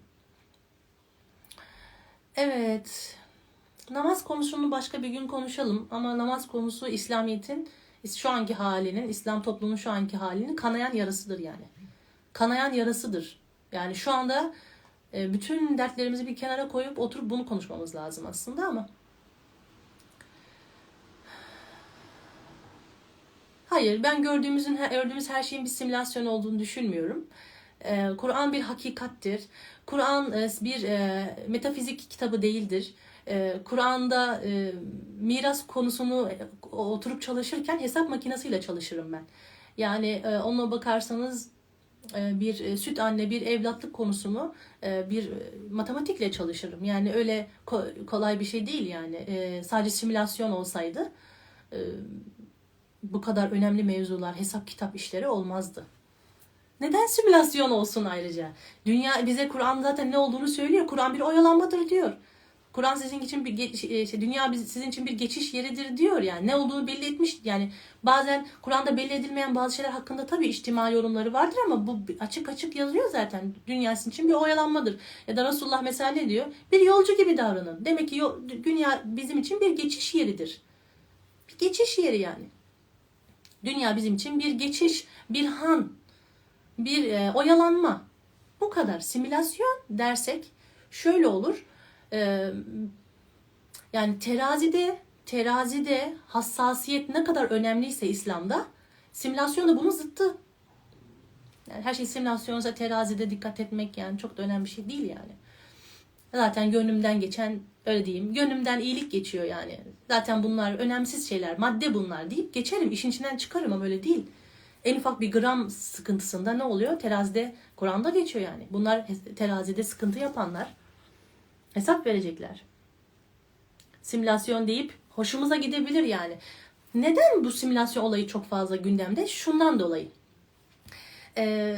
A: Evet. Namaz konusunu başka bir gün konuşalım ama namaz konusu İslamiyet'in şu anki halinin, İslam toplumunun şu anki halinin kanayan yarasıdır yani. Kanayan yarasıdır. Yani şu anda e, bütün dertlerimizi bir kenara koyup oturup bunu konuşmamız lazım aslında ama Hayır, ben gördüğümüzün gördüğümüz her şeyin bir simülasyon olduğunu düşünmüyorum. Ee, Kur'an bir hakikattir. Kur'an e, bir e, metafizik kitabı değildir. E, Kur'an'da miras konusunu oturup çalışırken hesap makinesiyle çalışırım ben. Yani e, ona bakarsanız bir süt anne bir evlatlık konusunu bir matematikle çalışırım. Yani öyle ko- kolay bir şey değil yani. Sadece simülasyon olsaydı bu kadar önemli mevzular, hesap kitap işleri olmazdı. Neden simülasyon olsun ayrıca? Dünya bize Kur'an zaten ne olduğunu söylüyor. Kur'an bir oyalanmadır diyor. Kur'an sizin için bir geç, işte dünya sizin için bir geçiş yeridir diyor yani. Ne olduğunu belli etmiş. Yani bazen Kur'an'da belli edilmeyen bazı şeyler hakkında tabii içtima yorumları vardır ama bu açık açık yazıyor zaten. Dünya sizin için bir oyalanmadır. Ya da Resulullah mesela ne diyor? Bir yolcu gibi davranın. Demek ki dünya bizim için bir geçiş yeridir. Bir geçiş yeri yani. Dünya bizim için bir geçiş, bir han, bir e, oyalanma. Bu kadar. Simülasyon dersek şöyle olur. E, yani terazide terazide hassasiyet ne kadar önemliyse İslam'da simülasyon da bunun zıttı. Yani her şey simülasyonsa terazide dikkat etmek yani çok da önemli bir şey değil yani. Zaten gönlümden geçen öyle diyeyim. Gönlümden iyilik geçiyor yani. Zaten bunlar önemsiz şeyler. Madde bunlar deyip geçerim. işin içinden çıkarım ama öyle değil. En ufak bir gram sıkıntısında ne oluyor? Terazide, Kur'an'da geçiyor yani. Bunlar terazide sıkıntı yapanlar hesap verecekler. Simülasyon deyip hoşumuza gidebilir yani. Neden bu simülasyon olayı çok fazla gündemde? Şundan dolayı. Ee,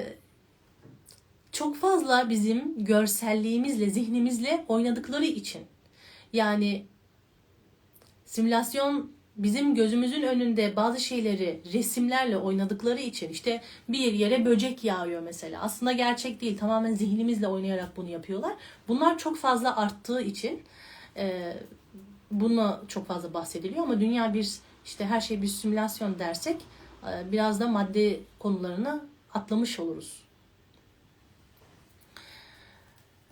A: çok fazla bizim görselliğimizle, zihnimizle oynadıkları için. Yani simülasyon bizim gözümüzün önünde bazı şeyleri resimlerle oynadıkları için işte bir yere böcek yağıyor mesela. Aslında gerçek değil. Tamamen zihnimizle oynayarak bunu yapıyorlar. Bunlar çok fazla arttığı için e, bunu çok fazla bahsediliyor ama dünya bir işte her şey bir simülasyon dersek e, biraz da madde konularını atlamış oluruz.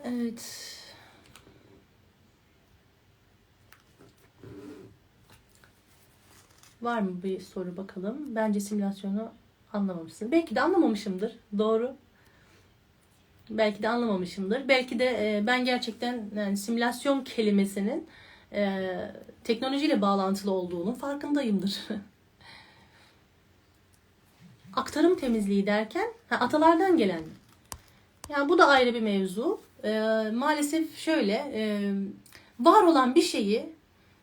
A: Evet. Var mı bir soru bakalım? Bence simülasyonu anlamamışsın. Belki de anlamamışımdır. Doğru. Belki de anlamamışımdır. Belki de e, ben gerçekten yani simülasyon kelimesinin e, teknolojiyle bağlantılı olduğunun farkındayımdır. Aktarım temizliği derken atalardan gelen. Yani bu da ayrı bir mevzu. E, maalesef şöyle e, var olan bir şeyi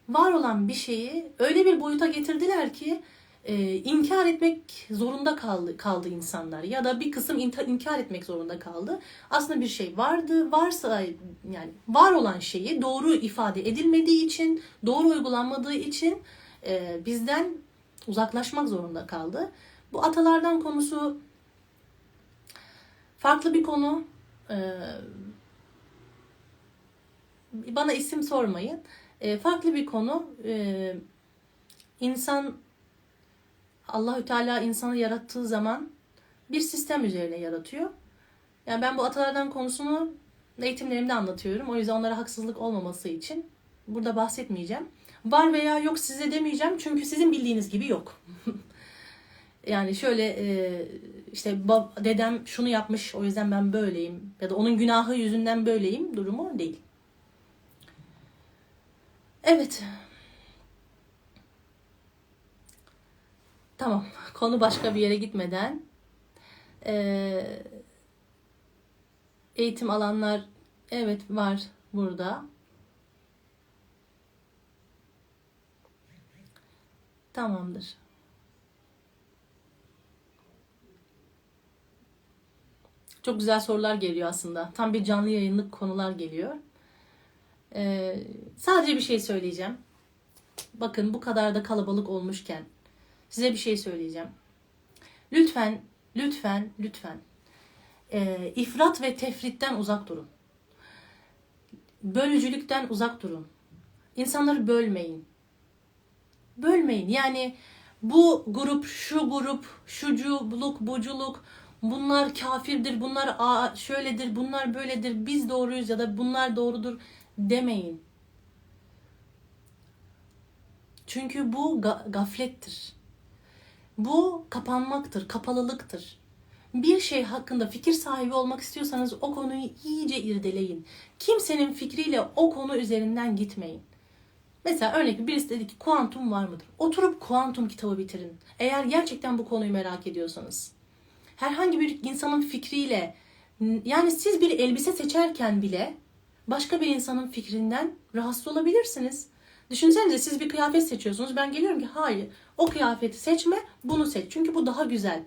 A: var olan bir şeyi öyle bir boyuta getirdiler ki e, inkar etmek zorunda kaldı kaldı insanlar ya da bir kısım inkar etmek zorunda kaldı. Aslında bir şey vardı, varsa yani var olan şeyi doğru ifade edilmediği için, doğru uygulanmadığı için e, bizden uzaklaşmak zorunda kaldı. Bu atalardan konusu farklı bir konu. E, bana isim sormayın. E, farklı bir konu. E, insan Allahü Teala insanı yarattığı zaman bir sistem üzerine yaratıyor. Yani ben bu atalardan konusunu eğitimlerimde anlatıyorum. O yüzden onlara haksızlık olmaması için burada bahsetmeyeceğim. Var veya yok size demeyeceğim çünkü sizin bildiğiniz gibi yok. yani şöyle e, işte dedem şunu yapmış o yüzden ben böyleyim ya da onun günahı yüzünden böyleyim durumu değil. Evet. Tamam. Konu başka bir yere gitmeden ee, eğitim alanlar evet var burada. Tamamdır. Çok güzel sorular geliyor aslında. Tam bir canlı yayınlık konular geliyor. Ee, sadece bir şey söyleyeceğim. Bakın bu kadar da kalabalık olmuşken size bir şey söyleyeceğim. Lütfen, lütfen, lütfen e, ifrat ve tefritten uzak durun. Bölücülükten uzak durun. İnsanları bölmeyin. Bölmeyin. Yani bu grup, şu grup, şuculuk, buculuk, bunlar kafirdir, bunlar şöyledir, bunlar böyledir, biz doğruyuz ya da bunlar doğrudur demeyin. Çünkü bu ga- gaflettir. Bu kapanmaktır, kapalılıktır. Bir şey hakkında fikir sahibi olmak istiyorsanız o konuyu iyice irdeleyin. Kimsenin fikriyle o konu üzerinden gitmeyin. Mesela örnek birisi dedi ki kuantum var mıdır? Oturup kuantum kitabı bitirin. Eğer gerçekten bu konuyu merak ediyorsanız. Herhangi bir insanın fikriyle yani siz bir elbise seçerken bile başka bir insanın fikrinden rahatsız olabilirsiniz. Düşünsenize siz bir kıyafet seçiyorsunuz. Ben geliyorum ki hayır o kıyafeti seçme bunu seç. Çünkü bu daha güzel.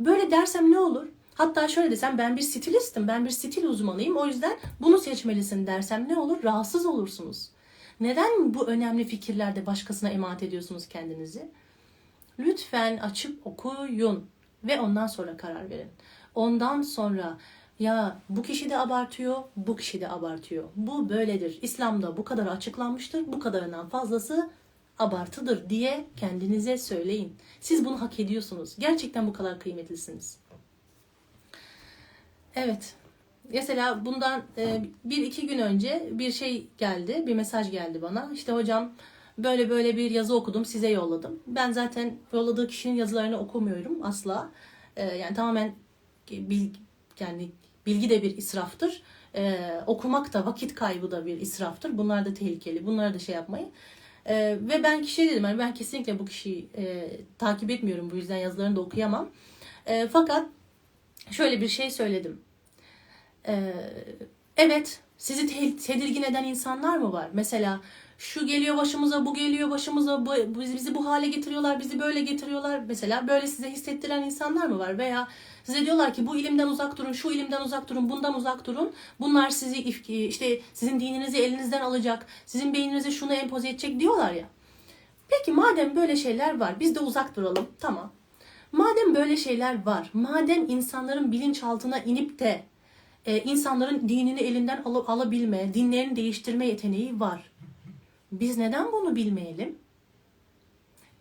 A: Böyle dersem ne olur? Hatta şöyle desem ben bir stilistim. Ben bir stil uzmanıyım. O yüzden bunu seçmelisin dersem ne olur? Rahatsız olursunuz. Neden bu önemli fikirlerde başkasına emanet ediyorsunuz kendinizi? Lütfen açıp okuyun ve ondan sonra karar verin. Ondan sonra ya bu kişi de abartıyor, bu kişi de abartıyor. Bu böyledir. İslam'da bu kadar açıklanmıştır. Bu kadarından fazlası abartıdır diye kendinize söyleyin. Siz bunu hak ediyorsunuz. Gerçekten bu kadar kıymetlisiniz. Evet. Mesela bundan e, bir iki gün önce bir şey geldi, bir mesaj geldi bana. İşte hocam böyle böyle bir yazı okudum, size yolladım. Ben zaten yolladığı kişinin yazılarını okumuyorum asla. E, yani tamamen bilgi, yani bilgi de bir israftır. Ee, okumak da vakit kaybı da bir israftır. Bunlar da tehlikeli. Bunları da şey yapmayın. Ee, ve ben kişiye dedim yani ben kesinlikle bu kişiyi e, takip etmiyorum. Bu yüzden yazılarını da okuyamam. E, fakat şöyle bir şey söyledim. E, evet sizi te- tedirgin eden insanlar mı var? Mesela şu geliyor başımıza, bu geliyor başımıza, bu, bizi bu hale getiriyorlar, bizi böyle getiriyorlar. Mesela böyle size hissettiren insanlar mı var? Veya size diyorlar ki bu ilimden uzak durun, şu ilimden uzak durun, bundan uzak durun. Bunlar sizi if- işte sizin dininizi elinizden alacak, sizin beyninize şunu empoze edecek diyorlar ya. Peki madem böyle şeyler var, biz de uzak duralım. Tamam. Madem böyle şeyler var, madem insanların bilinçaltına inip de e, insanların dinini elinden alıp alabilme, dinlerini değiştirme yeteneği var. Biz neden bunu bilmeyelim?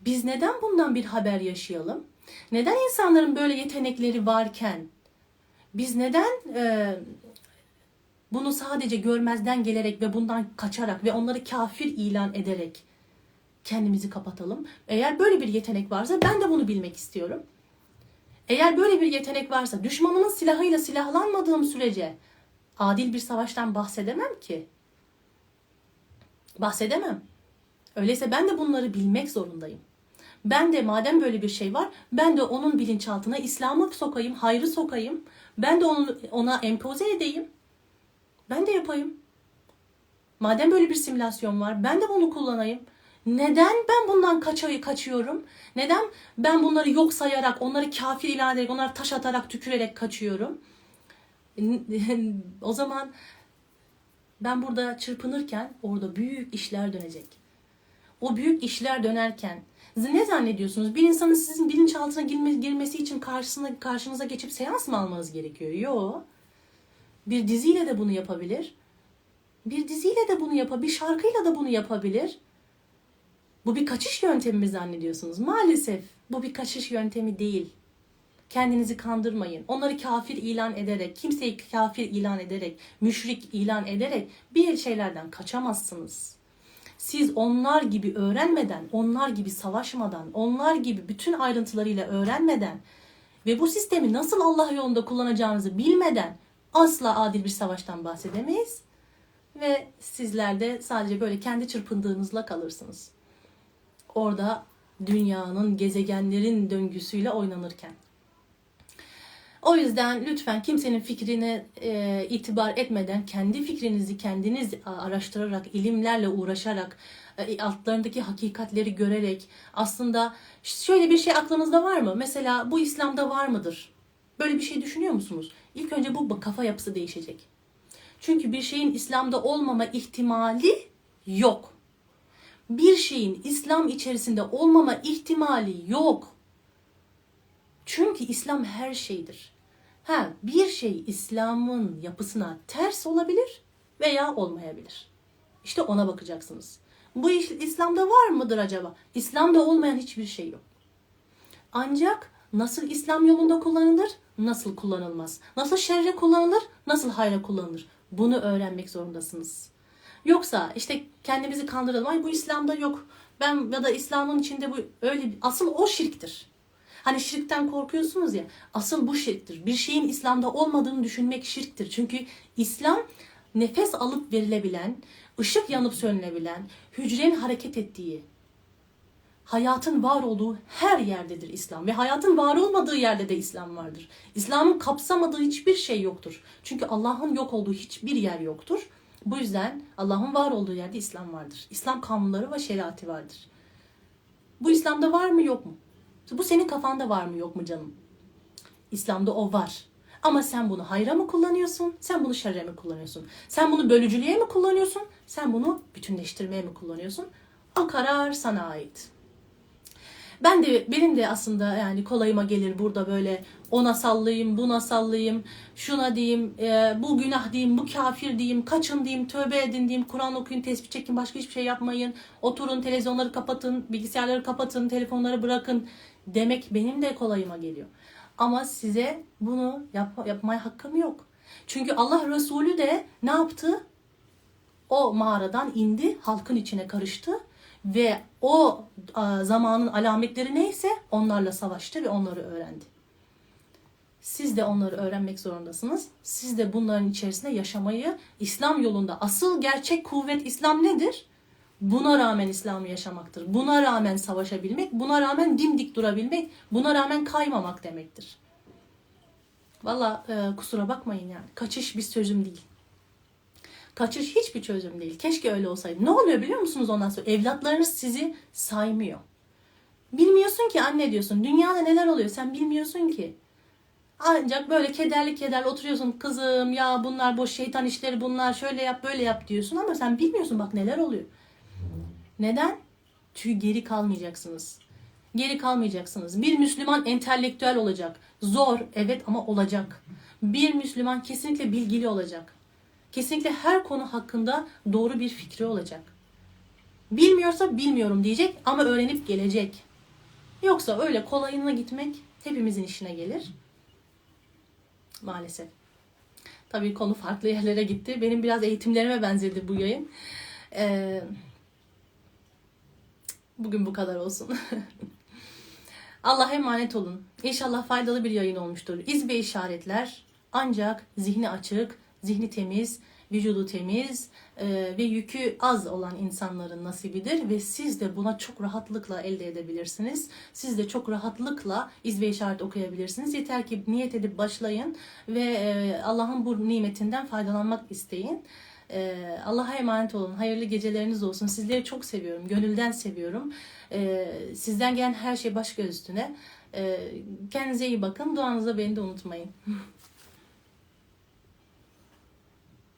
A: Biz neden bundan bir haber yaşayalım? Neden insanların böyle yetenekleri varken biz neden e, bunu sadece görmezden gelerek ve bundan kaçarak ve onları kafir ilan ederek kendimizi kapatalım? Eğer böyle bir yetenek varsa ben de bunu bilmek istiyorum. Eğer böyle bir yetenek varsa düşmanımın silahıyla silahlanmadığım sürece adil bir savaştan bahsedemem ki. Bahsedemem. Öyleyse ben de bunları bilmek zorundayım. Ben de madem böyle bir şey var, ben de onun bilinçaltına İslam'ı sokayım, hayrı sokayım. Ben de onu, ona empoze edeyim. Ben de yapayım. Madem böyle bir simülasyon var, ben de bunu kullanayım. Neden ben bundan kaçayı kaçıyorum? Neden ben bunları yok sayarak, onları kafir ilan ederek, onları taş atarak, tükürerek kaçıyorum? o zaman ben burada çırpınırken orada büyük işler dönecek. O büyük işler dönerken ne zannediyorsunuz? Bir insanın sizin bilinçaltına girme, girmesi için karşısına, karşınıza geçip seans mı almanız gerekiyor? Yok. Bir diziyle de bunu yapabilir. Bir diziyle de bunu yapabilir. Bir şarkıyla da bunu yapabilir. Bu bir kaçış yöntemi mi zannediyorsunuz? Maalesef bu bir kaçış yöntemi değil. Kendinizi kandırmayın. Onları kafir ilan ederek, kimseyi kafir ilan ederek, müşrik ilan ederek bir şeylerden kaçamazsınız. Siz onlar gibi öğrenmeden, onlar gibi savaşmadan, onlar gibi bütün ayrıntılarıyla öğrenmeden ve bu sistemi nasıl Allah yolunda kullanacağınızı bilmeden asla adil bir savaştan bahsedemeyiz. Ve sizler de sadece böyle kendi çırpındığınızla kalırsınız. Orada dünyanın, gezegenlerin döngüsüyle oynanırken. O yüzden lütfen kimsenin fikrine e, itibar etmeden kendi fikrinizi kendiniz araştırarak, ilimlerle uğraşarak, e, altlarındaki hakikatleri görerek aslında şöyle bir şey aklınızda var mı? Mesela bu İslam'da var mıdır? Böyle bir şey düşünüyor musunuz? İlk önce bu kafa yapısı değişecek. Çünkü bir şeyin İslam'da olmama ihtimali yok. Bir şeyin İslam içerisinde olmama ihtimali yok. Çünkü İslam her şeydir. Ha, bir şey İslam'ın yapısına ters olabilir veya olmayabilir. İşte ona bakacaksınız. Bu iş İslam'da var mıdır acaba? İslam'da olmayan hiçbir şey yok. Ancak nasıl İslam yolunda kullanılır, nasıl kullanılmaz? Nasıl şerre kullanılır, nasıl hayra kullanılır? Bunu öğrenmek zorundasınız. Yoksa işte kendimizi kandıralım. Ay bu İslam'da yok. Ben ya da İslam'ın içinde bu öyle asıl o şirktir. Hani şirkten korkuyorsunuz ya. Asıl bu şirktir. Bir şeyin İslam'da olmadığını düşünmek şirktir. Çünkü İslam nefes alıp verilebilen, ışık yanıp sönülebilen, hücrenin hareket ettiği, hayatın var olduğu her yerdedir İslam ve hayatın var olmadığı yerde de İslam vardır. İslam'ın kapsamadığı hiçbir şey yoktur. Çünkü Allah'ın yok olduğu hiçbir yer yoktur. Bu yüzden Allah'ın var olduğu yerde İslam vardır. İslam kanunları ve şeriatı vardır. Bu İslam'da var mı yok mu? Bu senin kafanda var mı yok mu canım? İslam'da o var. Ama sen bunu hayra mı kullanıyorsun? Sen bunu şerre mi kullanıyorsun? Sen bunu bölücülüğe mi kullanıyorsun? Sen bunu bütünleştirmeye mi kullanıyorsun? O karar sana ait. Ben de benim de aslında yani kolayıma gelir burada böyle ona sallayayım, buna sallayayım, şuna diyeyim, e, bu günah diyeyim, bu kafir diyeyim, kaçın diyeyim, tövbe edin diyeyim, Kur'an okuyun, tesbih çekin, başka hiçbir şey yapmayın. Oturun, televizyonları kapatın, bilgisayarları kapatın, telefonları bırakın demek benim de kolayıma geliyor. Ama size bunu yap yapmaya hakkım yok. Çünkü Allah Resulü de ne yaptı? O mağaradan indi, halkın içine karıştı ve o zamanın alametleri neyse onlarla savaştı ve onları öğrendi. Siz de onları öğrenmek zorundasınız. Siz de bunların içerisinde yaşamayı İslam yolunda asıl gerçek kuvvet İslam nedir? Buna rağmen İslam'ı yaşamaktır. Buna rağmen savaşabilmek, buna rağmen dimdik durabilmek, buna rağmen kaymamak demektir. Valla e, kusura bakmayın yani. Kaçış bir sözüm değil. Kaçış hiçbir çözüm değil. Keşke öyle olsaydı. Ne oluyor biliyor musunuz ondan sonra? Evlatlarınız sizi saymıyor. Bilmiyorsun ki anne diyorsun. Dünyada neler oluyor sen bilmiyorsun ki. Ancak böyle kederli kederli oturuyorsun kızım ya bunlar boş şeytan işleri bunlar şöyle yap böyle yap diyorsun ama sen bilmiyorsun bak neler oluyor. Neden? Çünkü geri kalmayacaksınız. Geri kalmayacaksınız. Bir Müslüman entelektüel olacak. Zor evet ama olacak. Bir Müslüman kesinlikle bilgili olacak. Kesinlikle her konu hakkında doğru bir fikri olacak. Bilmiyorsa bilmiyorum diyecek ama öğrenip gelecek. Yoksa öyle kolayına gitmek hepimizin işine gelir. Maalesef. Tabii konu farklı yerlere gitti. Benim biraz eğitimlerime benzedi bu yayın. Ee, bugün bu kadar olsun. Allah'a emanet olun. İnşallah faydalı bir yayın olmuştur. İz ve işaretler ancak zihni açık, zihni temiz, vücudu temiz e, ve yükü az olan insanların nasibidir ve siz de buna çok rahatlıkla elde edebilirsiniz. Siz de çok rahatlıkla iz işaret okuyabilirsiniz. Yeter ki niyet edip başlayın ve e, Allah'ın bu nimetinden faydalanmak isteyin. E, Allah'a emanet olun. Hayırlı geceleriniz olsun. Sizleri çok seviyorum. Gönülden seviyorum. E, sizden gelen her şey baş göz üstüne. E, kendinize iyi bakın. Duanızda beni de unutmayın.